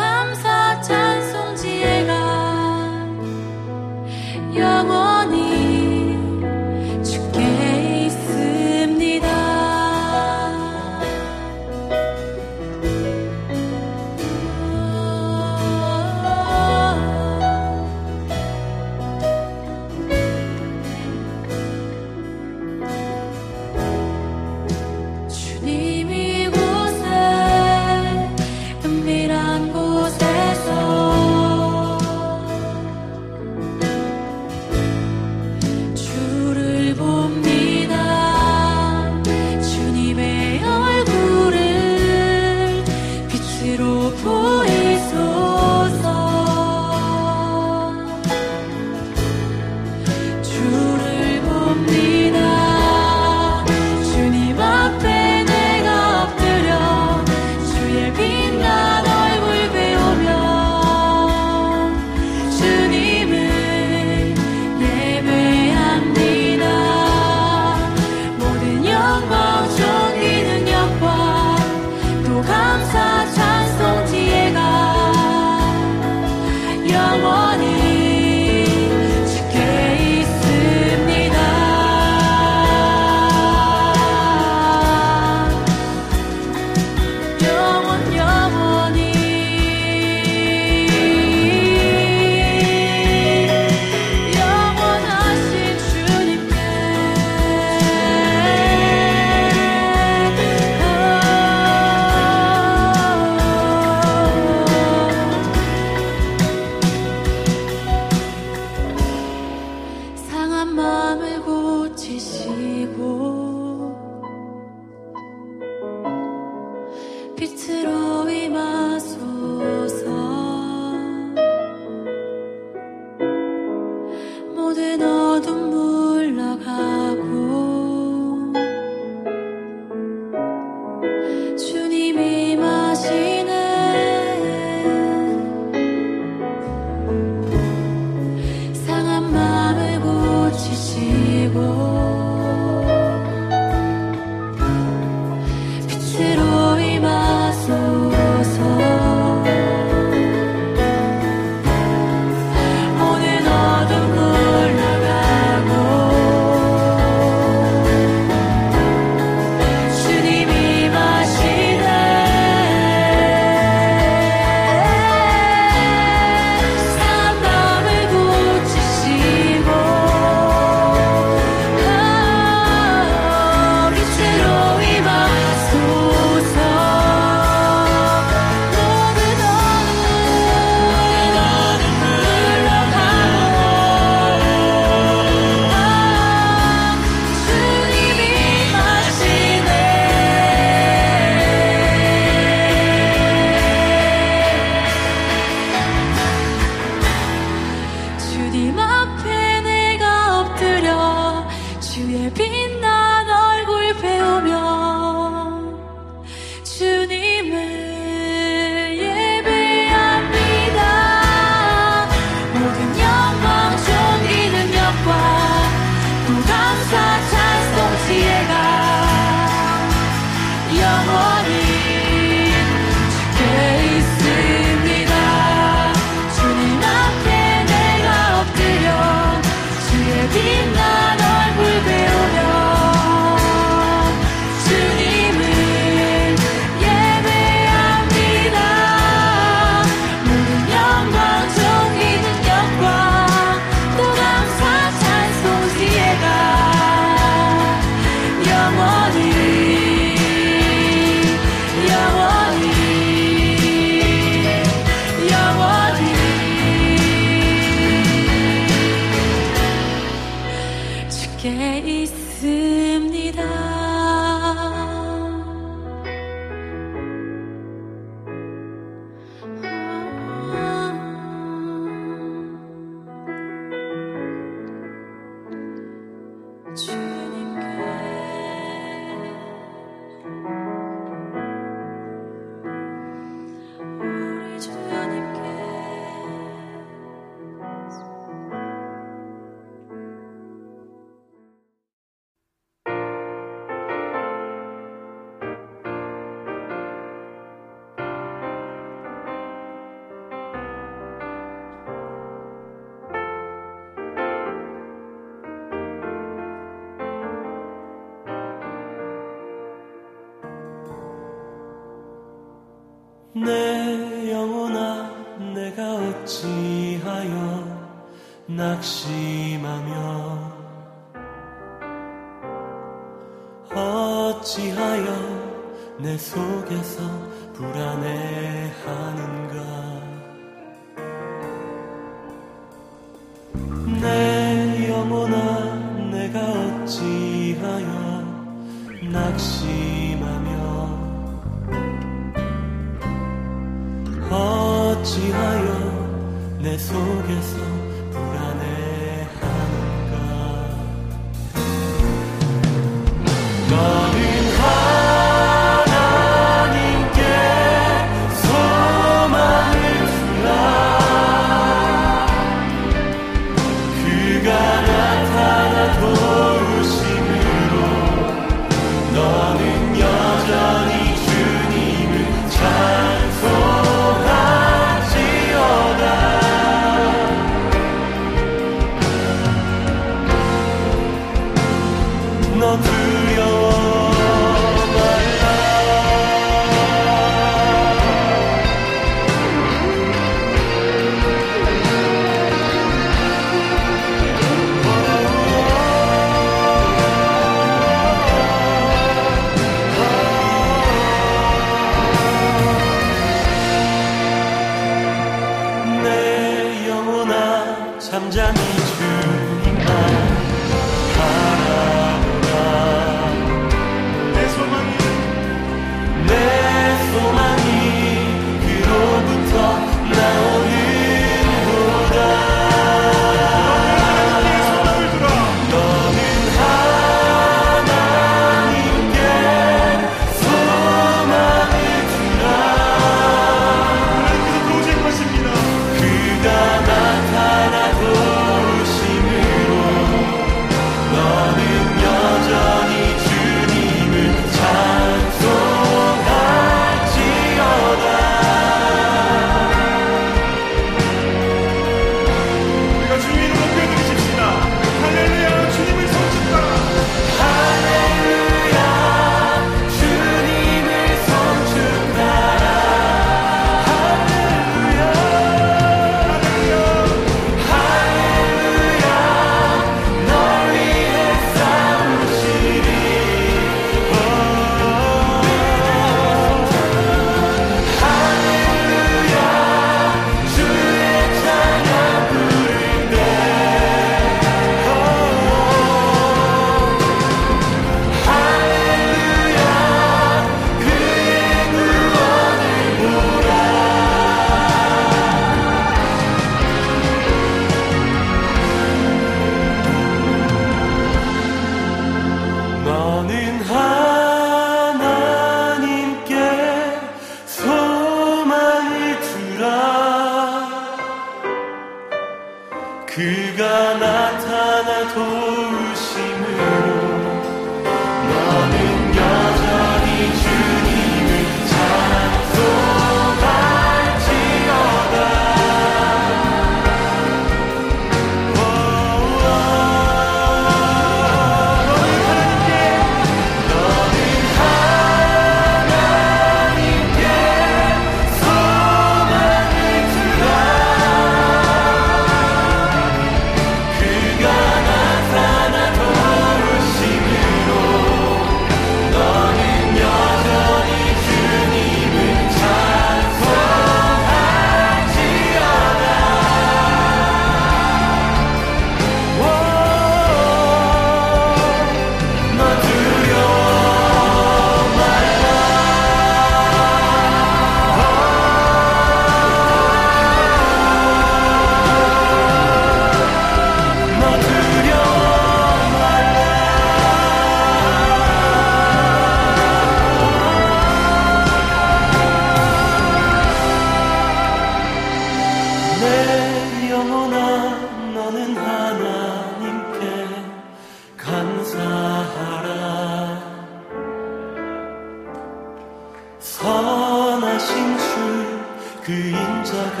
그 인자가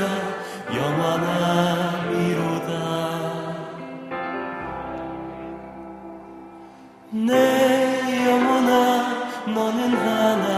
영원함이로다. 내 영혼아 너는 하나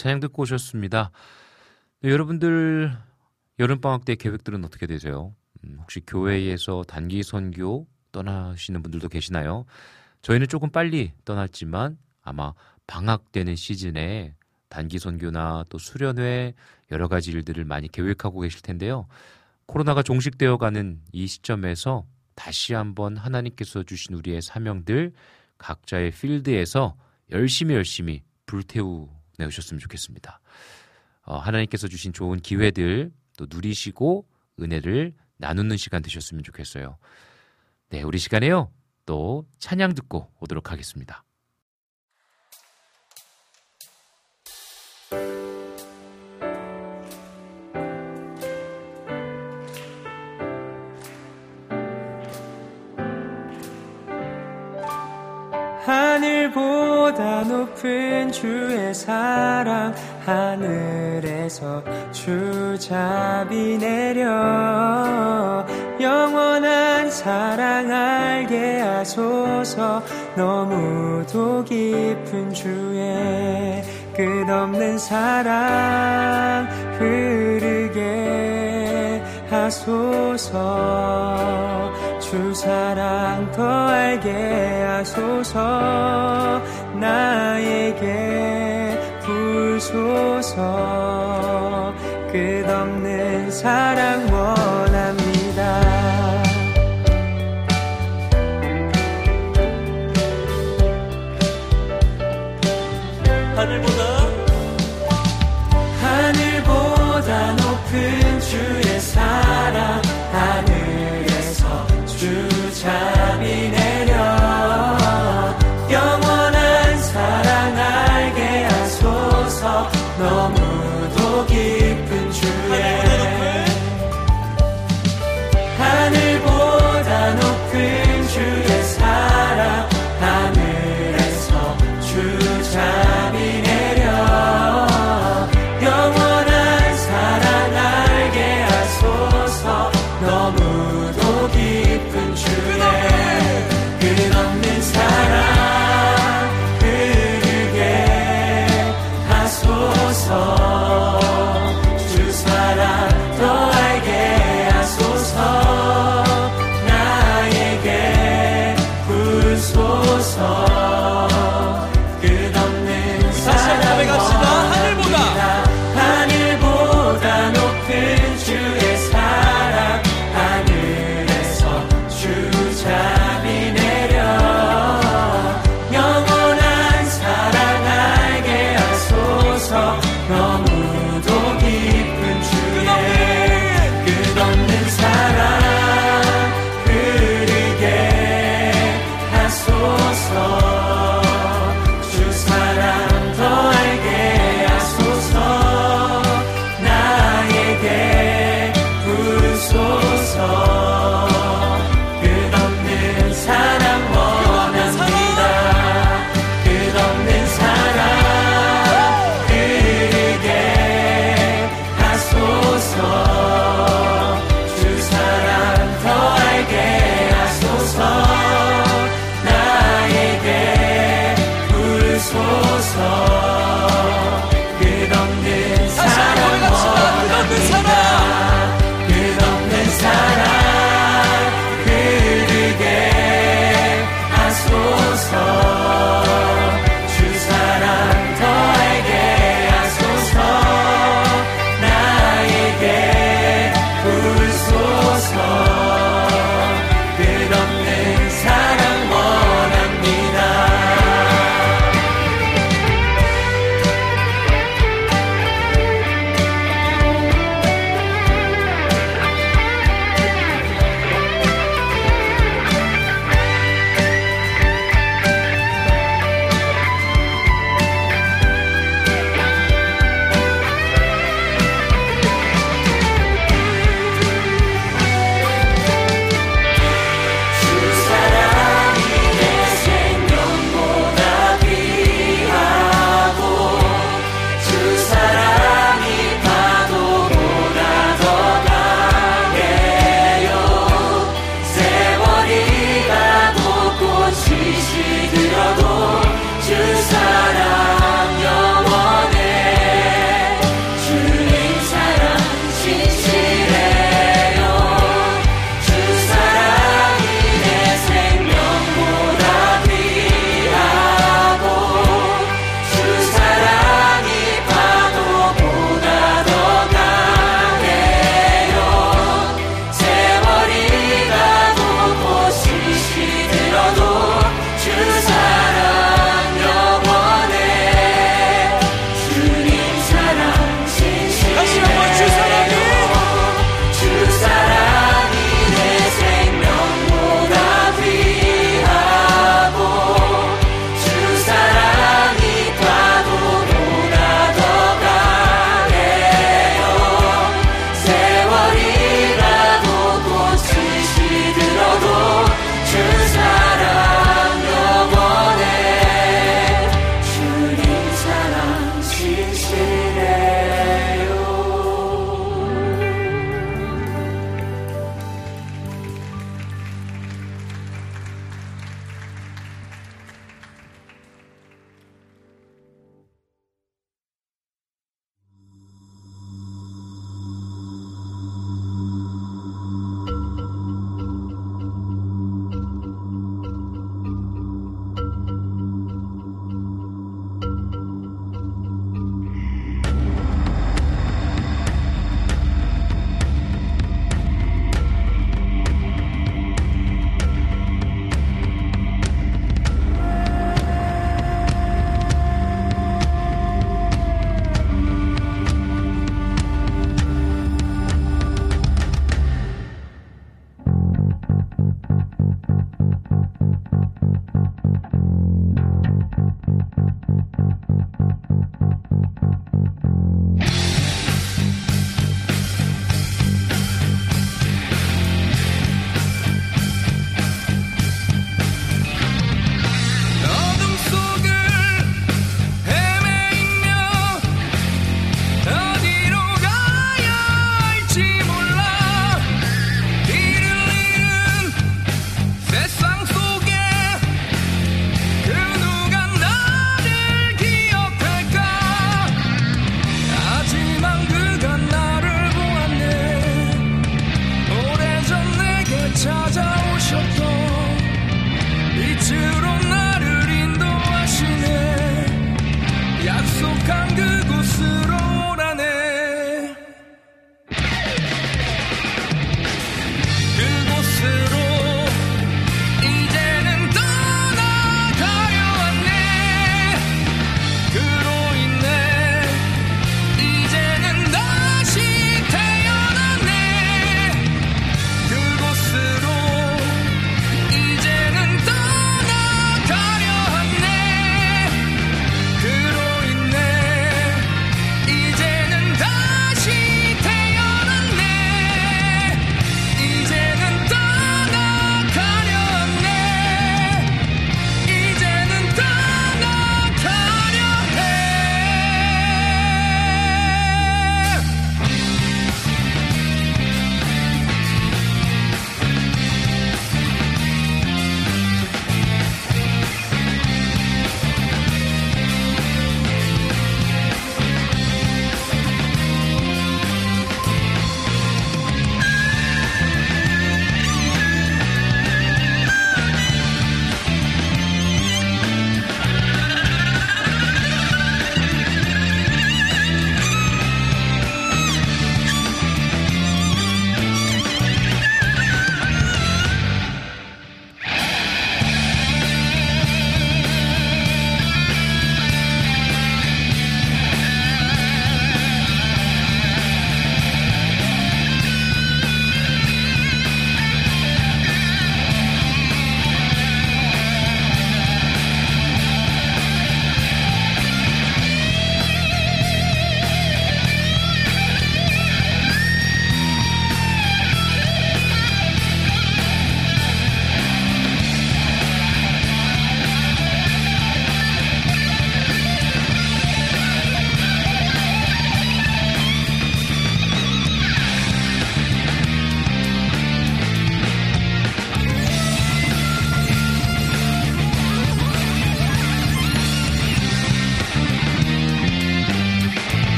네, 찬양 듣고 오셨습니다. 네, 여러분들 여름방학 때 계획들은 어떻게 되세요? 음, 혹시 교회에서 단기 선교 떠나시는 분들도 계시나요? 저희는 조금 빨리 떠났지만 아마 방학되는 시즌에 단기 선교나 또 수련회 여러 가지 일들을 많이 계획하고 계실 텐데요. 코로나가 종식되어 가는 이 시점에서 다시 한번 하나님께서 주신 우리의 사명들 각자의 필드에서 열심히 열심히 불태우 내셨으면 좋겠습니다. 어, 하나님께서 주신 좋은 기회들 또 누리시고 은혜를 나누는 시간 되셨으면 좋겠어요. 네, 우리 시간에요. 또 찬양 듣고 오도록 하겠습니다. 높은 주의 사랑 하늘에서 주잡이 내려 영원한 사랑 알게 하소서. 너무도 깊은 주의 끝없는 사랑 흐르게 하소서. 주 사랑 더 알게 하소서 끝없는 사랑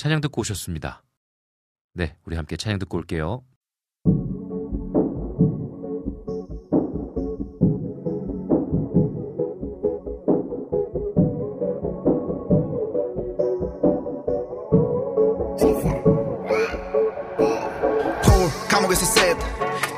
찬양 듣고 오셨습니다. 네, 우리 함께 찬양 듣고 올게요. 감옥에서 셋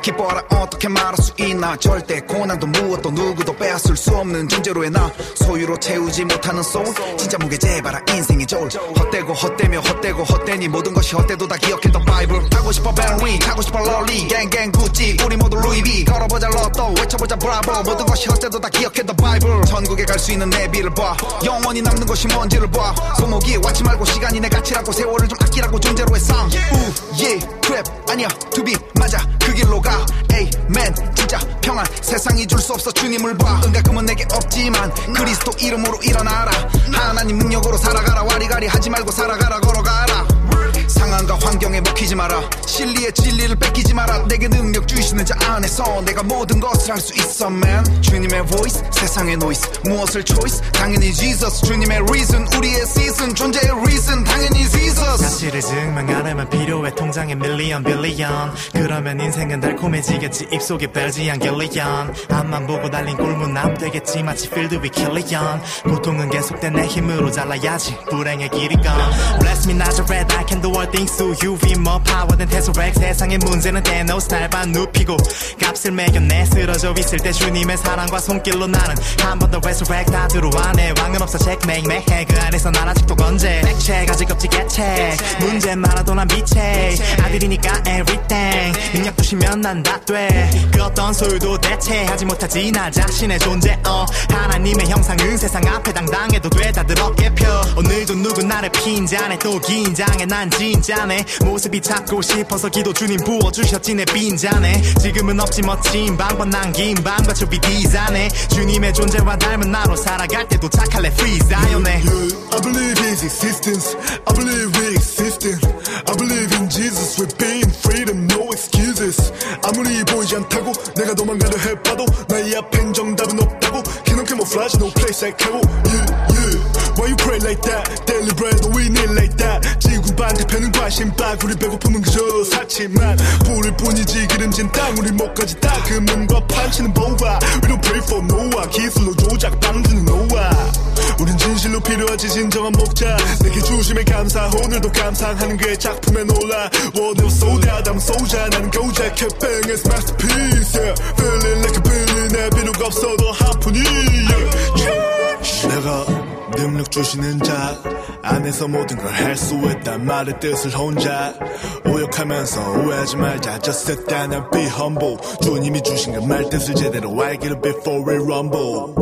기뻐하라. 어떻게 말할 수 있나? 절대 고난도 무엇도 누구도 빼앗을 수 없는 존재로의 나. 소유로 채우지 못하는 소울 진짜 무게 재봐라 인생의 저울. 헛되고 헛되며 헛되고 헛되니 모든 것이 헛되도 다 기억했던 바이블. 타고 싶어 베리 타고 싶어 롤리 gang gang 구찌. 우리 모두 루이비 걸어보자 로또 외쳐보자 브라보 모든 것이 헛되도 다 기억했던 바이블. 천국에 갈 수 있는 내비를 봐. 영원히 남는 것이 뭔지를 봐. 손목에 watch 말고 시간이 내 가치라고 세월을 좀 아끼라고 존재로의 삶. to have 아니야 to be 맞아 그 길로 가 에이맨. 진짜 평안. 세상이 줄 수 없어 주님을 봐. 은과 금은 내게 없지만 그리스도 이름으로 일어나라. 하나님 능력으로 살아가라. 와리가리 하지 말고 살아가라. 걸어가라 상황과 환경에 먹히지 마라. 진리의 진리를 뺏기지 마라. 내게 능력 주시는 자 안에서 내가 모든 것을 할 수 있어 man. 주님의 voice 세상의 noise. 무엇을 choice? 당연히 Jesus. 주님의 reason 우리의 season. 존재의 reason 당연히 Jesus. 사실을 증명하려면 필요해. 통장에 million billion 그러면 인생은 달콤해지겠지. 입속에 Belgian Guylian 앞만 보고 달린 꿀문 남 되겠지. 마치 필드 위 킬리안 고통은 계속된 내 힘으로 잘라야지. 불행의 길이 건 Bless me Nazareth. I can do all things you Be more power Tesseract 세상의 문제는 대노스 날반 눕히고 값을 매겨내 쓰러져 있을 때 주님의 사랑과 손길로 나는 한 번더 resurrect 다 들어와. 내 왕은 없어. Checkmate 매해 그 안에서 난 아직도 건재. 액체 가지 껍질 개체. 문제 많아도 난 빛에 아들이니까 everything. 능력 주시면 난 다 돼. 그 어떤 소유도 대체하지 못하지. 나 자신의 존재 어. 하나님의 형상은 세상 앞에 당당해도 돼 다들 어깨 펴. 오늘도 누군 나를 핀잔해 또 긴장해. 난 진짜네 모습이 찾고 싶어서 기도 주님 부어주셨지 내 빈잔에 지금은 없지 멋진 방법 남긴 방과 저 비디자네 주님의 존재와 닮은 나로 살아갈 때도 착할래 프리자연에 I believe his existence. I believe we existing. I believe in Jesus. We're being freedom, no excuses. 아무리 보이지 않다고 내가 도망가려 해봐도 나의 앞엔 정답은 없다고. Cannot camouflage, no place like 하고. Yeah, yeah. Why you pray like that? Daily bread, we need like that. 지구 반대편은 과신박, 우리 배고픔은 그저 사치만. 뿌릴 뿐이지 기름진 땅, 우리 목까지 닦음은과 판치는 보아. We don't pray for Noah, 기술로 조작 방지는 Noah. 우린 진실로 필요하지 진정한 목자 내게 주심에 감사 오늘도 감상하는 그의 작품에 놀라 sold out I'm soldier 나는 고작 캡뱅 as masterpiece yeah. Feeling like a 내 필요가 없어도 한 푼이 yeah. 내가 능력 주시는 자 안에서 모든 걸 할 수 있다 말의 뜻을 혼자 오역하면서 오해하지 말자. Just sit down and be humble. 주님이 주신 그 말 뜻을 제대로 알기를 before we rumble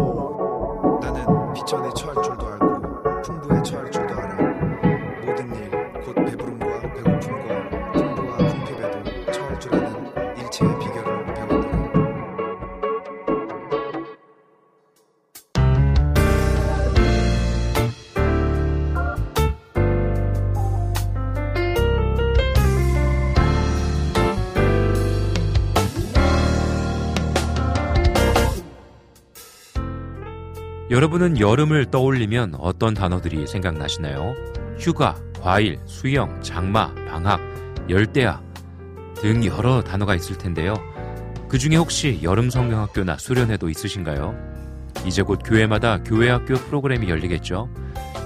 여러분은 여름을 떠올리면 어떤 단어들이 생각나시나요? 휴가, 과일, 수영, 장마, 방학, 열대야 등 여러 단어가 있을 텐데요. 그 중에 혹시 여름 성경학교나 수련회도 있으신가요? 이제 곧 교회마다 교회학교 프로그램이 열리겠죠.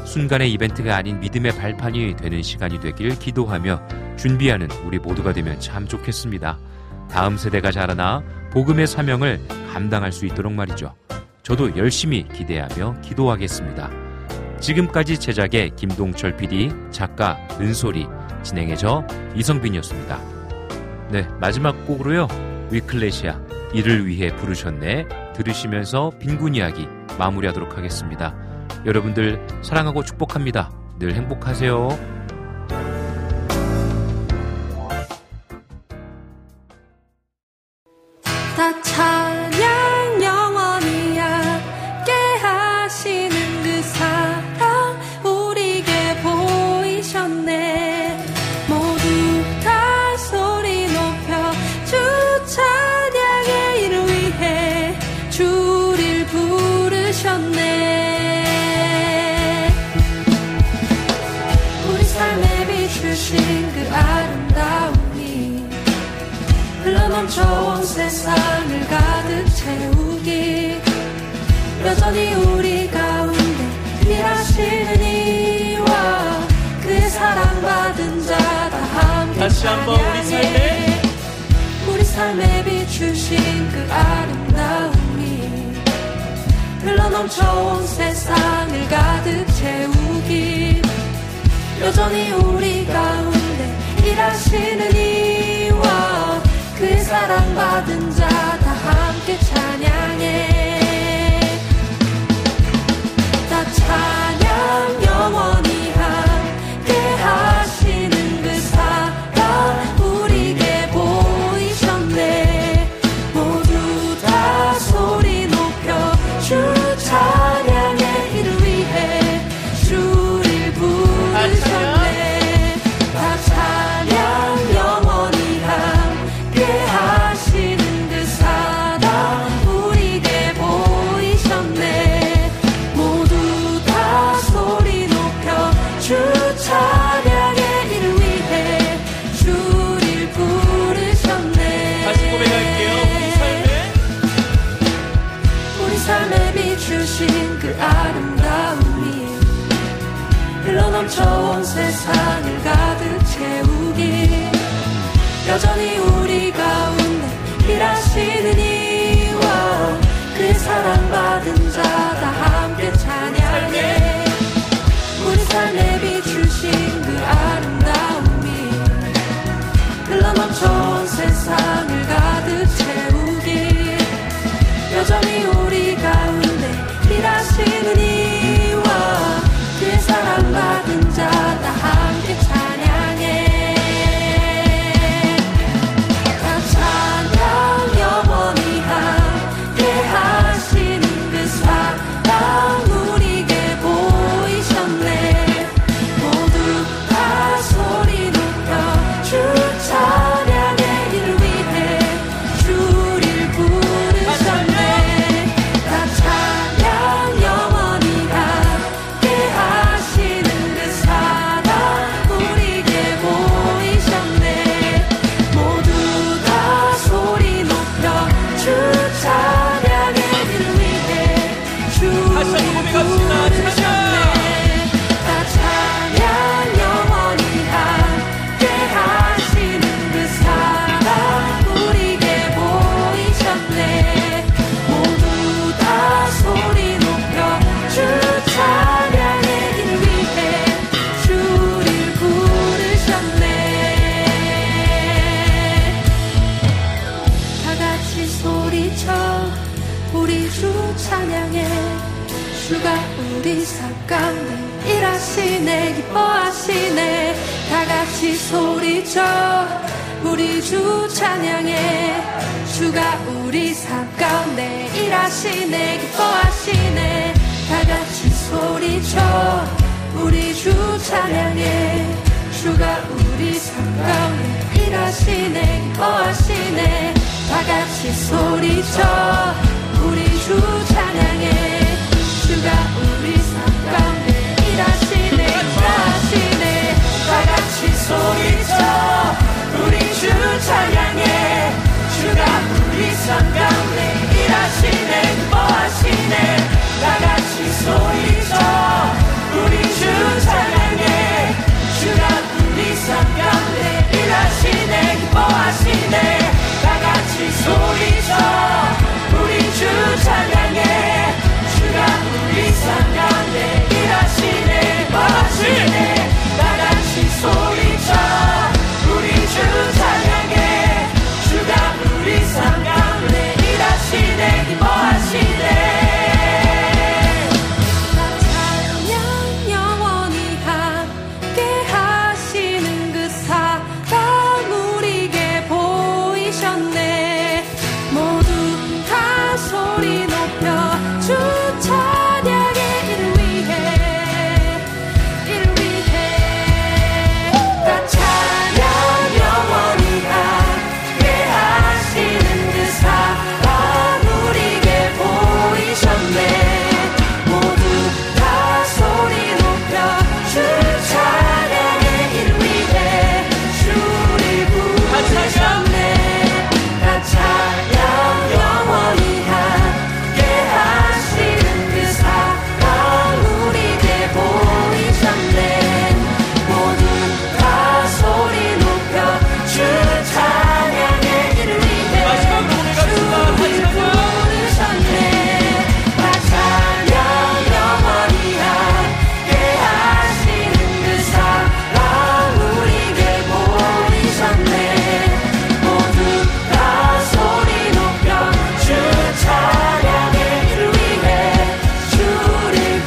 순간의 이벤트가 아닌 믿음의 발판이 되는 시간이 되길 기도하며 준비하는 우리 모두가 되면 참 좋겠습니다. 다음 세대가 자라나 복음의 사명을 감당할 수 있도록 말이죠. 저도 열심히 기대하며 기도하겠습니다. 지금까지 제작의 김동철 PD, 작가 은솔이, 진행의 저 이성빈이었습니다. 네, 마지막 곡으로요. 위클레시아, 이를 위해 부르셨네. 들으시면서 빈곤 이야기 마무리하도록 하겠습니다. 여러분들 사랑하고 축복합니다. 늘 행복하세요.